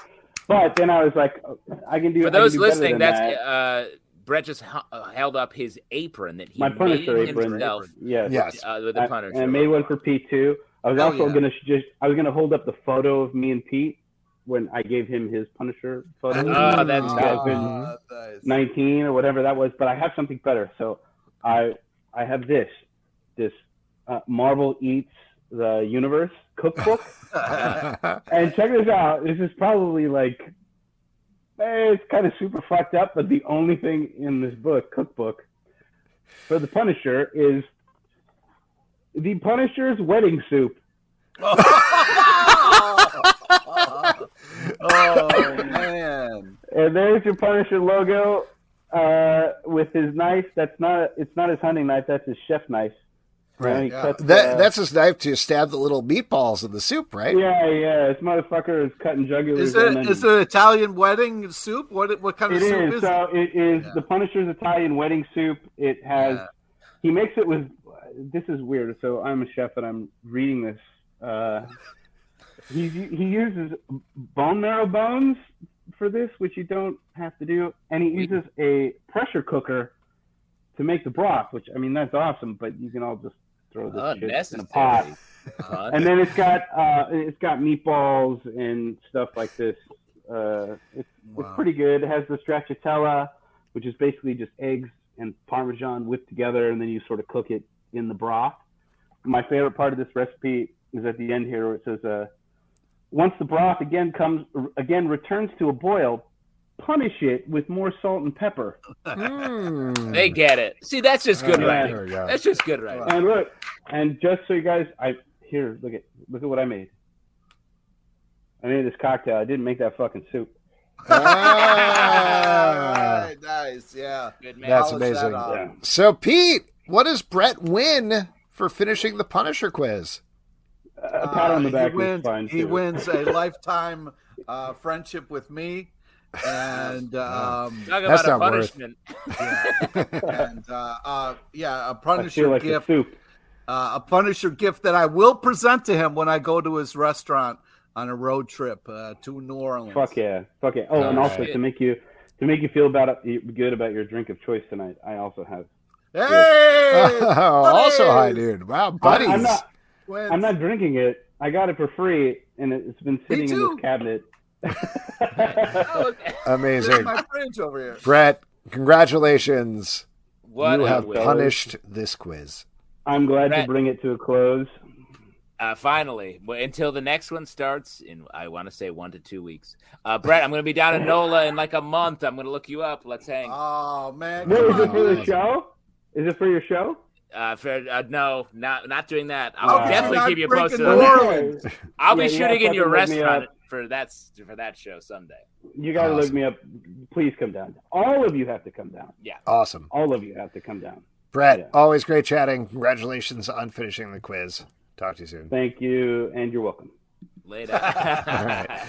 But then I was like, I can do. For those do listening, that's that. uh, Brett just h- uh, held up his apron that he my made Punisher apron. himself Yes. Yes. uh, with the I, Punisher. and I made one for it. Pete too. I was Oh, also yeah. gonna just I was gonna hold up the photo of me and Pete when I gave him his Punisher photo. Oh, that's in good. 2019 or whatever that was. But I have something better. So I I have this this uh, Marvel Eats the Universe cookbook. and check this out. This is probably like eh, it's kind of super fucked up, but the only thing in this book cookbook for the Punisher is the Punisher's wedding soup. oh man! And there's your Punisher logo uh, with his knife. That's not it's not his hunting knife. That's his chef knife. Right. He cuts, That uh, that's his knife to stab the little meatballs in the soup, right? yeah, yeah. This motherfucker is cutting jugulars. Is and it then- is it Italian wedding soup? What what kind of soup is. is So it? it is the Punisher's Italian wedding soup. It has. Yeah. He makes it with. This is weird. So I'm a chef and I'm reading this. Uh, he he uses bone marrow bones for this, which you don't have to do, and he uses a pressure cooker to make the broth. Which I mean, that's awesome. But you can all just throw this shit in a pot. Unnecessary. And then it's got uh, it's got meatballs and stuff like this. Uh, it's, it's pretty good. It has the stracciatella, which is basically just eggs and parmesan whipped together, and then you sort of cook it in the broth. My favorite part of this recipe is at the end here, where it says, uh, "Once the broth again comes again returns to a boil, punish it with more salt and pepper." They get it. See, that's just good Yeah, writing. there go. That's just good writing. And look, and just so you guys, I here look at look at what I made. I made this cocktail. I didn't make that fucking soup. Ah. Right, nice, yeah. Good That's Polish that amazing. off. So, Pete, what does Brett win for finishing the Punisher quiz? A pat on the Uh, back he wins, fine he too. wins a lifetime uh, friendship with me, and um, Talk That's about a not worth- punishment. and uh, uh, yeah, a I Punisher like gift, the soup. uh, a Punisher gift that I will present to him when I go to his restaurant on a road trip uh, to New Orleans. Fuck yeah, fuck yeah. Oh, and also to make you to make you feel about good about your drink of choice tonight, I also have. Hey, also, hi, buddies! dude. Wow, I- buddies. I'm not. Twins. I'm not drinking it. I got it for free, and it's been sitting in this cabinet. Oh. Amazing. my fridge over here. Brett, congratulations. What you have win. punished this quiz. I'm glad Brett. to bring it to a close. Uh, finally, until the next one starts in, I want to say one to two weeks. Uh, Brett, I'm going to be down in NOLA in like a month. I'm going to look you up. Let's hang. Oh man, Wait, is it for the show? Is it for your show? Uh, for, uh, no, not not doing that. I'll Wow. definitely keep you posted. New on that. Orleans. I'll Yeah, be shooting gotta in your fucking look me restaurant for that for that show someday. You got to Awesome. look me up. Please come down. All of you have to come down. Yeah. Awesome. All of you have to come down. Brett, Yeah. always great chatting. Congratulations on finishing the quiz. Talk to you soon. Thank you, and you're welcome. Later. All right.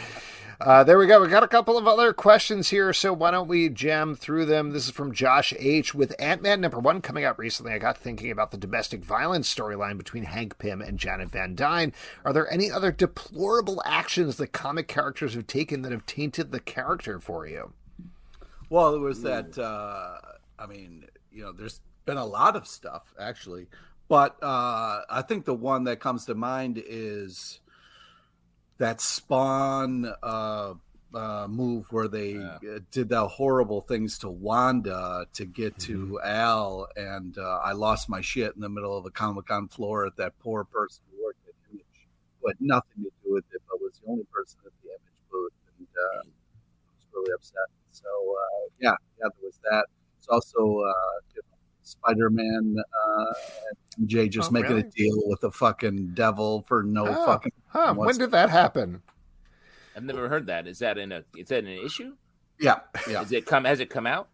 Uh, there we go. We got a couple of other questions here, so why don't we jam through them? This is from Josh H. With Ant Man number one coming out recently, I got thinking about the domestic violence storyline between Hank Pym and Janet Van Dyne. Are there any other deplorable actions that comic characters have taken that have tainted the character for you? Well, it was that. Uh, I mean, you know, there's been a lot of stuff actually, but uh, I think the one that comes to mind is that Spawn uh, uh, move where they uh, did the horrible things to Wanda to get to Al, and uh, I lost my shit in the middle of a Comic Con floor at that poor person who worked at Image, who had nothing to do with it, but was the only person at the Image booth, and uh, I was really upset. So uh, yeah, yeah, there was that. It's also uh, Spider-Man uh, and MJ just Oh, making really? a deal with the fucking devil for no Oh, fucking. Huh, when did that happen? I've never heard that. Is that in a? Is that an issue? Yeah, yeah, Is it come? Has it come out?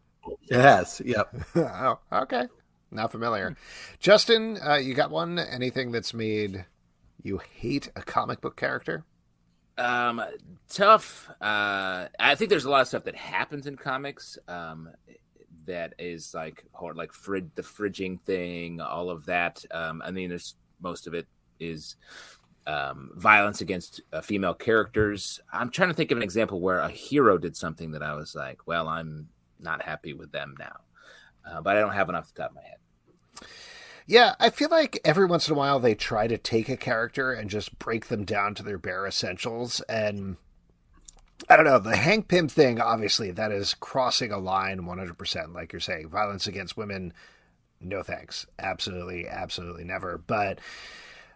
it has. Yep. oh, okay. Not familiar. Justin, uh, you got one? Anything that's made you hate a comic book character? Um, tough. Uh, I think there's a lot of stuff that happens in comics. Um, that is like like frid the fridging thing, all of that. Um, I mean, there's most of it is um, violence against uh, female characters. I'm trying to think of an example where a hero did something that I was like, well, I'm not happy with them now, uh, but I don't have off the top of my head. Yeah, I feel like every once in a while they try to take a character and just break them down to their bare essentials. And I don't know. The Hank Pym thing, obviously, that is crossing a line 100%. Like you're saying, violence against women, no thanks. Absolutely, absolutely never. But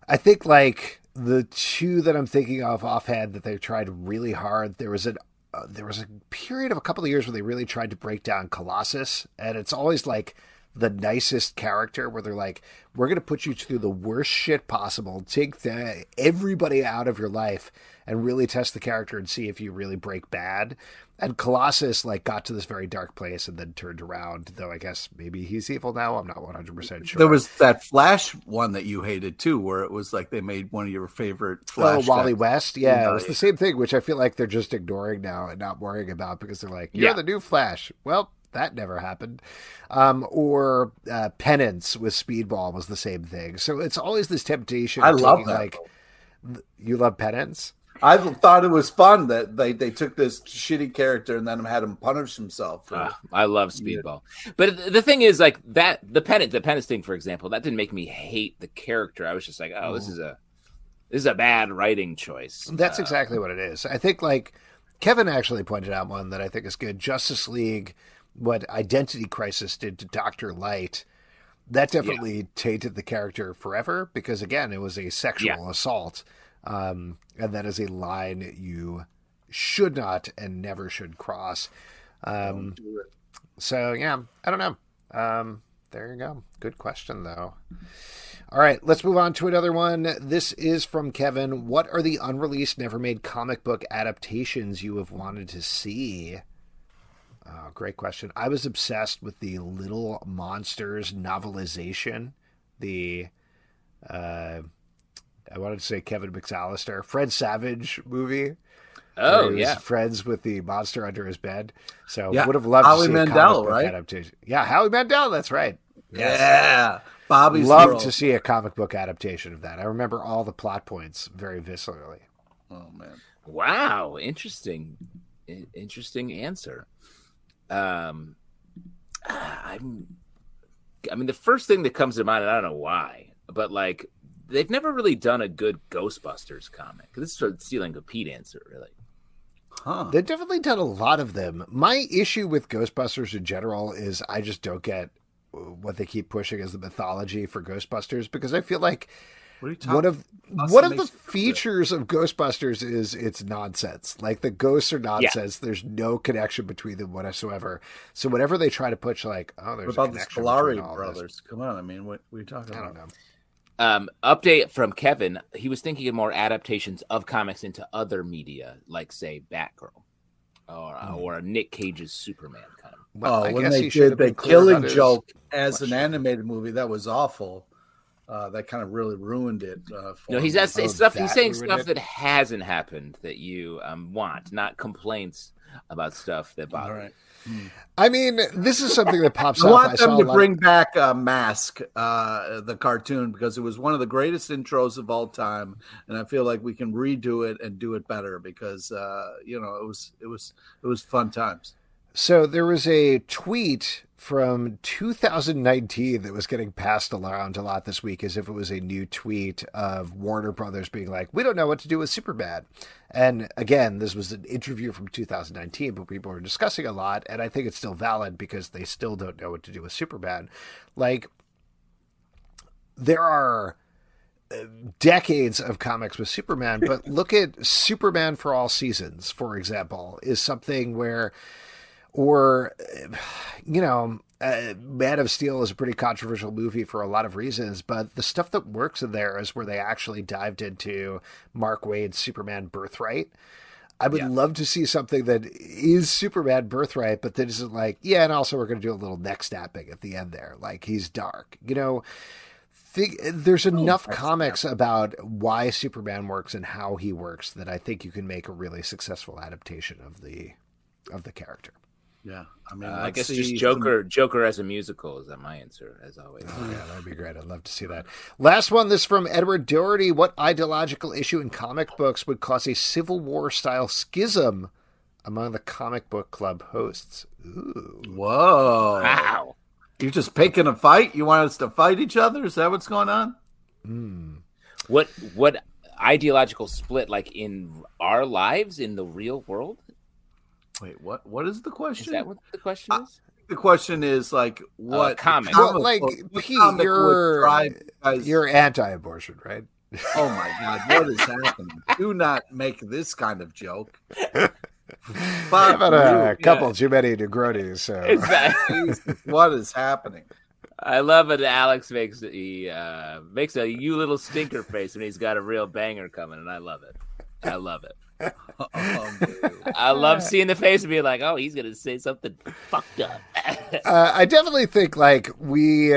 I think, like, the two that I'm thinking of offhand that they tried really hard, there was an uh, there was a period of a couple of years where they really tried to break down Colossus, and it's always like the nicest character where they're like, we're going to put you through the worst shit possible, take the, everybody out of your life, and really test the character and see if you really break bad. And Colossus like got to this very dark place and then turned around. Though I guess maybe he's evil now. I'm not 100 percent sure. There was that Flash one that you hated too, where it was like they made one of your favorite Flash. Oh, Wally West. Yeah, it was the same thing, which I feel like they're just ignoring now and not worrying about because they're like, "You're Yeah. the new Flash." Well, that never happened. Um, or uh, Penance with Speedball was the same thing. So it's always this temptation. I love taking, that, Like, you love Penance. I thought it was fun that they, they took this shitty character and then had him punish himself. for- Ah, I love Speedball, but the thing is, like that the Penance, the Penance thing, for example, that didn't make me hate the character. I was just like, oh, this is a this is a bad writing choice. That's Uh, exactly what it is. I think like Kevin actually pointed out one that I think is good. Justice League, what Identity Crisis did to Doctor Light, that definitely tainted the character forever because again, it was a sexual assault, um, and that is a line you should not and never should cross. Um, so yeah, I don't know. Um, there you go. Good question though. All right, let's move on to another one. This is from Kevin. What are the unreleased, never made comic book adaptations you have wanted to see? Oh, great question. I was obsessed with the Little Monsters novelization. The, uh, I wanted to say Kevin McAllister, Fred Savage movie. Oh, where he was yeah. friends with the monster under his bed. So Yeah. would have loved Howie to see Mandel, a comic book right? adaptation. Yeah, Howie Mandel. That's right. Yes. Yeah, Bobby's Love World. to see a comic book adaptation of that. I remember all the plot points very viscerally. Oh man, Wow, interesting, interesting answer. Um, I'm, I mean, the first thing that comes to mind, and I don't know why, but like they've never really done a good Ghostbusters comic. This is sort of stealing a Pete answer, really. huh? They've definitely done a lot of them. My issue with Ghostbusters in general is I just don't get what they keep pushing as the mythology for Ghostbusters because I feel like What are you talking? one of Awesome one of the makes- features of Ghostbusters is it's nonsense. Like the ghosts are nonsense. There's no connection between them whatsoever. So whenever they try to push like, oh, there's What a about the connection Scoleri between all this- brothers? Come on, I mean, what, what are you talking I about? don't know. Um, update from Kevin. He was thinking of more adaptations of comics into other media, like say Batgirl or or Nick Cage's Superman kind of. Well, oh, I when guess they he should have did the Killing Joke as an animated movie, that was awful. Uh, that kind of really ruined it. Uh, for No, he's me. that's Oh, stuff. He's saying stuff it? that hasn't happened that you um, want, not complaints about stuff that All bother. right. I mean, this is something that pops I up. want I saw them to bring back uh, Mask, uh, the cartoon, because it was one of the greatest intros of all time, and I feel like we can redo it and do it better because uh, you know it was it was it was fun times. So there was a tweet from 2019 that was getting passed around a lot this week as if it was a new tweet of Warner Brothers being like, we don't know what to do with Superbad. And again, this was an interview from 2019, but people were discussing a lot. And I think it's still valid because they still don't know what to do with Superbad. Like, there are uh, decades of comics with Superman, but look at Superman for All Seasons, for example, is something where, or, you know, uh, Man of Steel is a pretty controversial movie for a lot of reasons, but the stuff that works in there is where they actually dived into Mark Waid's Superman Birthright. I would Yeah. love to see something that is Superman Birthright, but that isn't like, yeah, and also we're going to do a little neck snapping at the end there. Like he's dark. You know, Fig- there's enough comics about why Superman works and how he works that I think you can make a really successful adaptation of the of the character. Yeah, I mean, Uh, I guess see just some- Joker, Joker as a musical is that my answer as always. Oh, yeah, that'd be great. I'd love to see that. Last one, this from Edward Doherty. What ideological issue in comic books would cause a Civil War style schism among the comic book club hosts? Ooh. Whoa! Wow. You're just picking a fight. You want us to fight each other? Is that what's going on? Hmm. What what ideological split like in our lives in the real world? Wait, what? What is the question? Is that what the question is? the question is like what comic. Well, like book- what Pete, comic you're drive you guys- you're anti-abortion, right? Oh my god, what is happening? Do not make this kind of joke. I've had a you. couple too many Negronis, so Exactly. What is happening? I love it. Alex makes he uh, makes a you little stinker face when he's got a real banger coming, and I love it. I love it. I love seeing the face and being like, "Oh, he's gonna say something fucked up." uh, I definitely think like we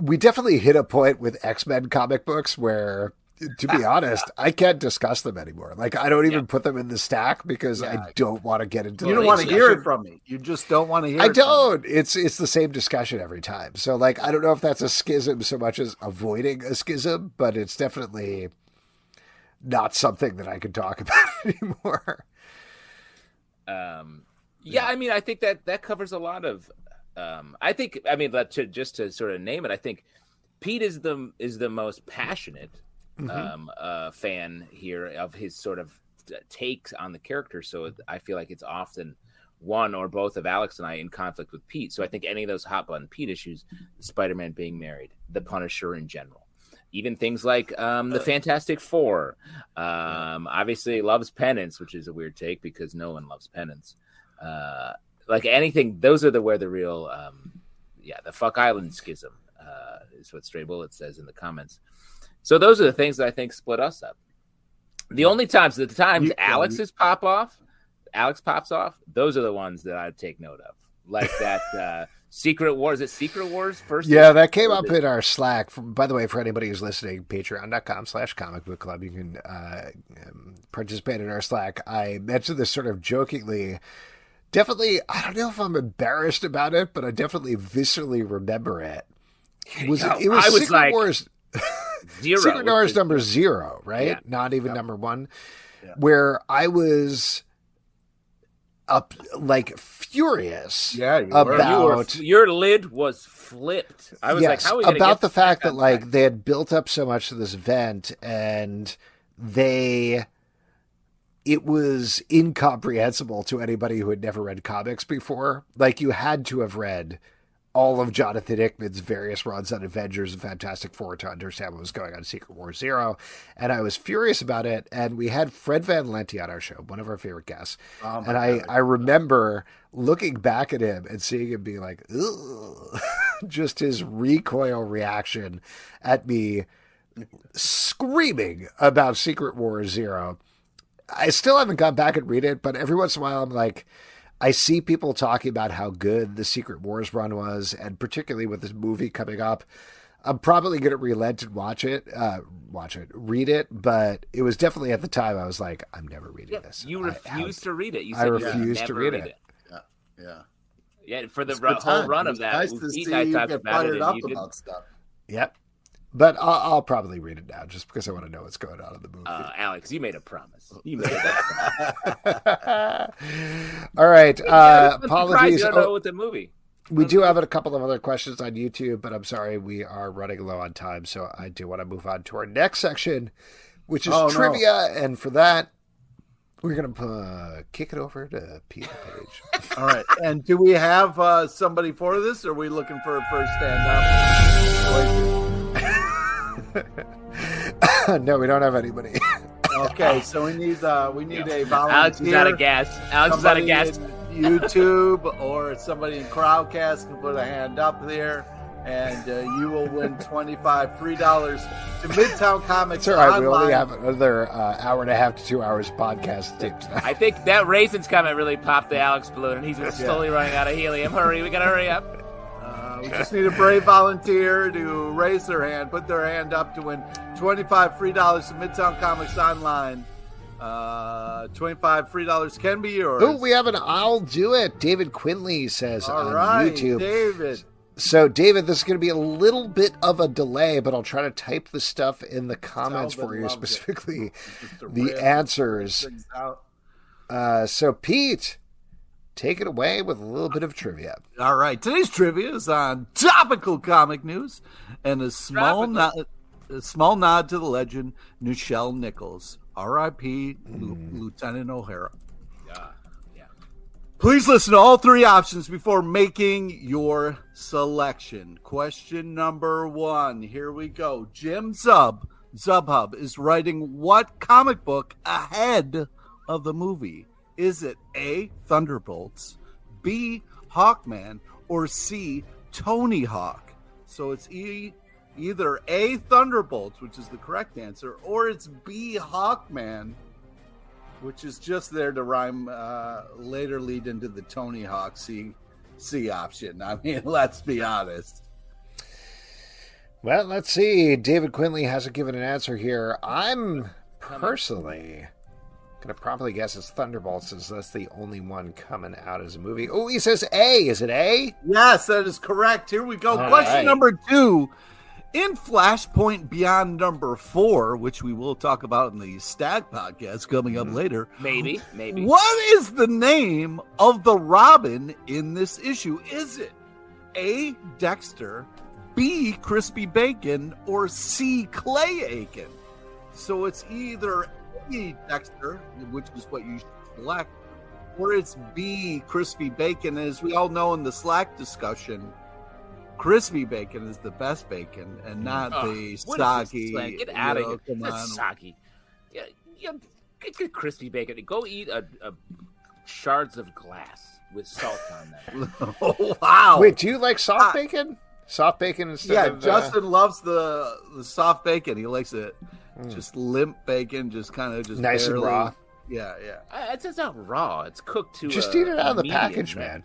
we definitely hit a point with X Men comic books where, to be honest, I can't discuss them anymore. Like I don't even put them in the stack because Yeah. I don't want to get into. You don't want to hear it from me. You just don't want to hear I it from me. don't. It's it's the same discussion every time. So like I don't know if that's a schism so much as avoiding a schism, but it's definitely not something that I can talk about anymore. Um, yeah, I mean, I think that that covers a lot of. Um, I think, I mean, to just to sort of name it, I think Pete is the is the most passionate Mhm. um, uh, fan here of his sort of takes on the character. So I feel like it's often one or both of Alex and I in conflict with Pete. So I think any of those hot button Pete issues, Spider Man being married, the Punisher in general, even things like um, the Fantastic Four, um, obviously loves penance, which is a weird take because no one loves penance. Uh, like anything, those are the where the real, um, yeah, the fuck island schism uh, is what Stray Bullet says in the comments. So those are the things that I think split us up. The only times, the times You- Alex's pop off, Alex pops off, those are the ones that I take note of, like that uh, Secret Wars. Is it Secret Wars first? Yeah, that came up in our Slack. By the way, for anybody who's listening, patreon.com slash comic book club, you can uh, um, participate in our Slack. I mentioned this sort of jokingly. Definitely, I don't know if I'm embarrassed about it, but I definitely viscerally remember it. Was No, it, was, I was Secret like, Wars Zero. Secret Wars is- number zero, right? Yeah. Not even number one. Where I was up like furious Yeah, you about were. You were- your lid was flipped. I was like, Yes, "How are we about get the fact that like track?" they had built up so much to this event and they it was incomprehensible to anybody who had never read comics before. Like you had to have read all of Jonathan Hickman's various runs on Avengers and Fantastic Four to understand what was going on in Secret War Zero. And I was furious about it. And we had Fred Van Lente on our show, one of our favorite guests. Oh and I, God. I remember looking back at him and seeing him be like, just his recoil reaction at me screaming about Secret War Zero. I still haven't gone back and read it, but every once in a while I'm like, I see people talking about how good the Secret Wars run was, and particularly with this movie coming up. I'm probably going to relent and watch it, uh, watch it, read it, but it was definitely at the time I was like, I'm never reading this. you I- refused to read it. You I said you would refused to never read it. Yeah, yeah. Yeah, for the It's whole run of that, nice to see I you talked get about it, fired up you didn't. about stuff. Yep. But I'll, I'll probably read it now just because I want to know what's going on in the movie. Uh, Alex, you made a promise. You made that. All right. Uh, apologies. Don't know Oh, with the movie. we do have a couple of other questions on YouTube, but I'm sorry we are running low on time, so I do want to move on to our next section, which is Oh, no. trivia. And for that, we're gonna uh, kick it over to Pete LePage. All right. And do we have uh, somebody for this? Or are we looking for a first stand up? no, we don't have anybody. Okay, so we need uh, we need a volunteer. Alex is out of gas. Alex is out of gas. YouTube or somebody in Crowdcast can put a hand up there, and uh, you will win twenty five free dollars to Midtown Comics. It's all right. We only have another uh, hour and a half to two hours podcast to do tonight. I think that raisins comment really popped the Alex balloon, and he's been slowly running out of helium. Hurry, we gotta hurry up. We just need a brave volunteer to raise their hand, put their hand up to win 25 free dollars to Midtown Comics Online. Uh, 25 free dollars can be yours. Oh, we have an I'll do it. David Quinley says All on right, YouTube. David. So, David, this is going to be a little bit of a delay, but I'll try to type the stuff in the comments Talbot for you, specifically the answers. Uh, so, Pete, take it away with a little bit of trivia. All right, today's trivia is on topical comic news and a small nod, a small nod to the legend Nichelle Nichols, R.I.P. Lu- mm. Lieutenant Uhura. Yeah. Yeah. Please listen to all three options before making your selection. Question number one. Here we go. Jim Zub, Zubhub, is writing what comic book ahead of the movie? Is it A. Thunderbolts, B. Hawkman, or C. Tony Hawk? So it's e- either A. Thunderbolts, which is the correct answer, or it's B. Hawkman, which is just there to rhyme uh, later lead into the Tony Hawk C C option. I mean, let's be honest. Well, let's see. David Quinley hasn't given an answer here. I'm personally gonna probably guess it's Thunderbolts, since that's the only one coming out as a movie. Oh, he says A. Is it A? Yes, that is correct. Here we go. All Question right. number two. In Flashpoint Beyond number four, which we will talk about in the Stack podcast coming up mm-hmm. later, Maybe, maybe. What is the name of the Robin in this issue? Is it A. Dexter, B. Crispy Bacon, or C. Clay Aiken? So it's either A. Dexter, which is what you should select, or it's B. Crispy Bacon. As we all know in the Slack discussion, crispy bacon is the best bacon and not Ugh, the what is this soggy. slang? Get you out of here. come That's on. soggy. Yeah, yeah, get, get crispy bacon. Go eat a, a shards of glass with salt on that. oh, wow. Wait, do you like soft bacon? Soft bacon instead yeah, of uh, Justin loves the the soft bacon. He likes it just limp bacon, just kind of just. Nice and raw. Yeah, yeah. It's, it's not raw. It's cooked to. Just a- eat it out of the medium, package, right? man.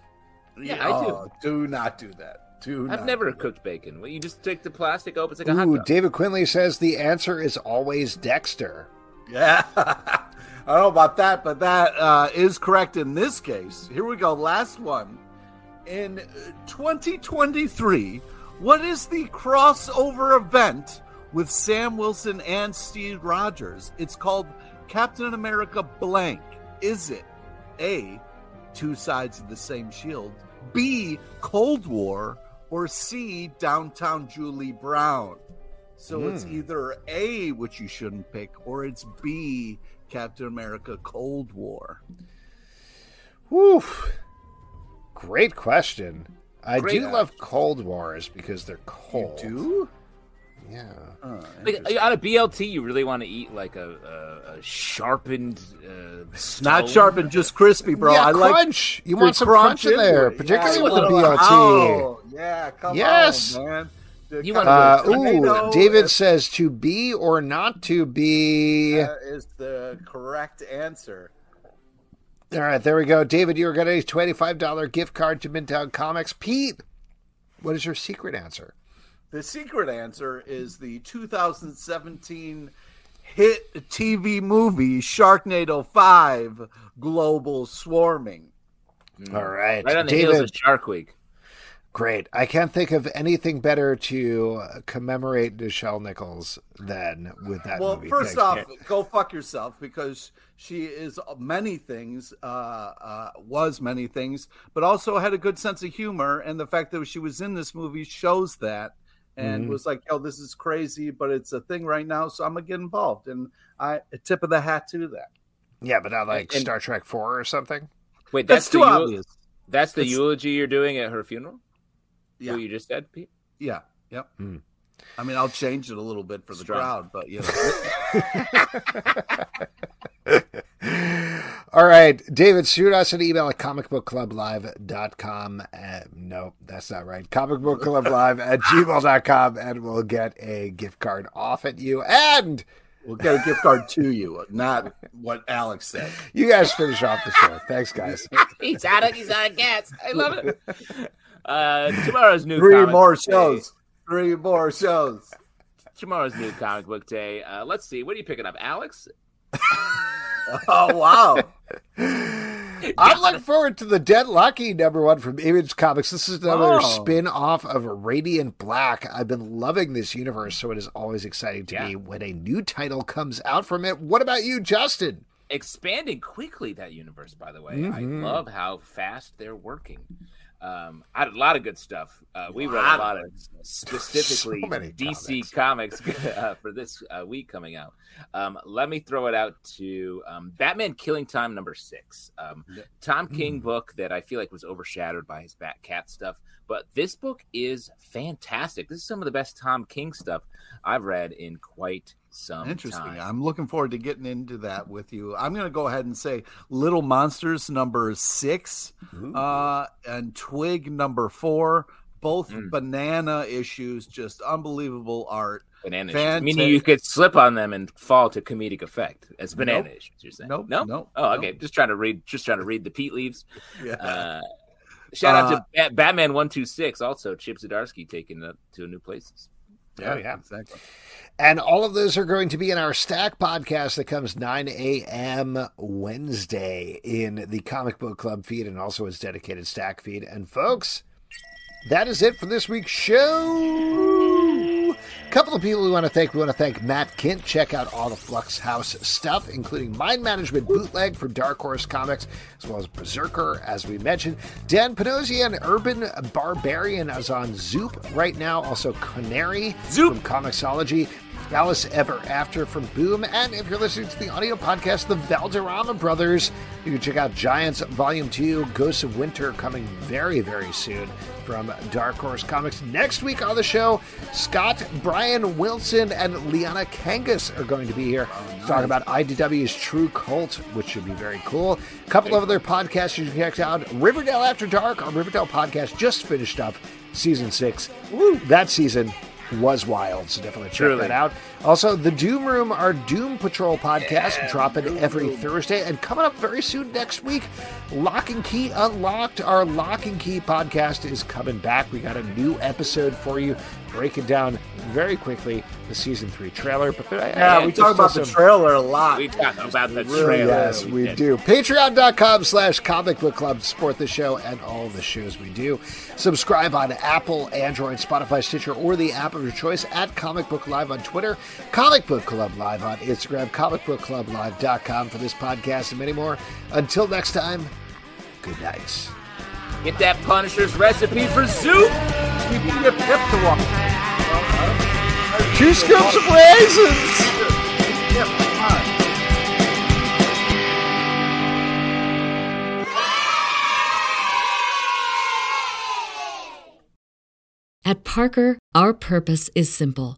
Yeah, I do. Oh, do not do that. Do I've not never do cooked bacon. Well, you just take the plastic open. It's like a hot Ooh, dog. David Quinley says the answer is always Dexter. Yeah. I don't know about that, but that uh, is correct in this case. Here we go. Last one. In uh, 2023, what is the crossover event with Sam Wilson and Steve Rogers? It's called Captain America Blank. Is it A, Two Sides of the Same Shield, B, Cold War, or C, Downtown Julie Brown? So it's Hmm. either A, which you shouldn't pick, or it's B, Captain America Cold War. Whew. Great question. I Great do love Cold Wars because they're cold. You do? Yeah. Like, on a BLT, you really want to eat like a, a, a sharpened. Uh, Not sharpened, just crispy, bro. Yeah, I like crunch. You want some crunch in there, it. particularly Yeah, with the a BLT. Oh, yeah, come Yes. on, man. You kind Uh, of ooh, tomato David says to be or not to be. is the correct answer. All right, there we go. David, you're getting a $25 gift card to Midtown Comics. Pete, what is your secret answer? The secret answer is the 2017 hit TV movie Sharknado 5 Global Swarming. All right. Right on the David, heels of Shark Week. Great. I can't think of anything better to commemorate Nichelle Nichols than with that well, movie. first Thanks. off, go fuck yourself because she is many things, uh, uh, was many things, but also had a good sense of humor. And the fact that she was in this movie shows that and Mhm. was like, yo, this is crazy, but it's a thing right now. So I'm going to get involved. And I, a tip of the hat to that. yeah, but not like And- Star Trek 4 or something. Wait, That's that's, too the eul- obvious. That's the It's- eulogy you're doing at her funeral. Yeah. Who you just said, Pete. Yeah. Yep. Hmm. I mean, I'll change it a little bit for the Strong. crowd, but you know. All right, David, shoot us an email at comicbookclublive.com. Uh, no, that's not right. Comicbookclublive at gmail.com, and we'll get a gift card off at you. And we'll get a gift card to you, not what Alex said. you guys finish off the show. Thanks, guys. he's out of he's out of gas. I love it. Uh, tomorrow's new Three comic more shows. Three more shows. Tomorrow's new comic book day. Uh, let's see. What are you picking up, Alex? Oh wow! I'm looking forward to the Dead Lucky number one from Image Comics. This is another Oh. spin off of Radiant Black. I've been loving this universe, so it is always exciting to Yeah. me when a new title comes out from it. What about you, Justin? Expanding quickly that universe. By the way, Mhm. I love how fast they're working. Um, I had a lot of good stuff. Uh, we read a lot of specifically So DC comics, uh, for this uh, week coming out. Um, let me throw it out to um, Batman Killing Time number six. Um, Tom King book that I feel like was overshadowed by his Bat Cat stuff, but this book is fantastic. This is some of the best Tom King stuff I've read in quite some Interesting. I'm looking forward to getting into that with you. I'm going to go ahead and say Little Monsters number six, uh, and Twig number four. Both Mm. banana issues, just unbelievable art. Banana Fantastic. issues. Meaning you could slip on them and fall to comedic effect as banana Nope. issues. You're saying? Nope, No. nope, Oh, okay. nope. Just trying to read. Just trying to read the peat leaves. Yeah. Uh, shout out Uh, to Bat- Batman One Two Six. Also, Chip Zdarsky taking it to new places. Oh, yeah. exactly. And all of those are going to be in our Stack podcast that comes 9 a.m. Wednesday in the Comic Book Club feed and also its dedicated Stack feed. And folks, that is it for this week's show. Couple of people we want to thank. We want to thank Matt Kindt. Check out all the Flux House stuff, including Mind Management Bootleg for Dark Horse Comics, as well as Berserker, as we mentioned. Dan Panosian, Urban Barbarian, is on Zoop right now. Also, Canary from Comixology. Alice Ever After from Boom. And if you're listening to the audio podcast, the Valderrama Brothers, you can check out Giants Volume 2, Ghosts of Winter, coming very, very soon from Dark Horse Comics. Next week on the show, Scott, Bryan Wilson, and Liana Kangas are going to be here to talk about IDW's True Cult, which should be very cool. A couple of other podcasts you can check out. Riverdale After Dark, our Riverdale podcast, just finished up season six. Woo! That season was wild, so definitely check Truly. that out. Also, the Doom Room, our Doom Patrol podcast, dropping every Thursday, and coming up very soon next week, Locke and Key Unlocked. Our Locke and Key podcast is coming back. We got a new episode for you, breaking down very quickly the season three trailer. But uh, there- Yeah, we talk about still the trailer a lot. We talk about the Really, trailer. Yes, we do. Patreon.com slash comic book club to support the show and all the shows we do. Subscribe on Apple, Android, Spotify, Stitcher, or the app of your choice at Comic Book Live on Twitter, Comic Book Club Live on Instagram, comicbookclublive.com for this podcast and many more. Until next time, good night. Get that Punisher's recipe for soup. You can get Pip to walk. Two scoops of raisins! Pip, come on. At Parker, our purpose is simple.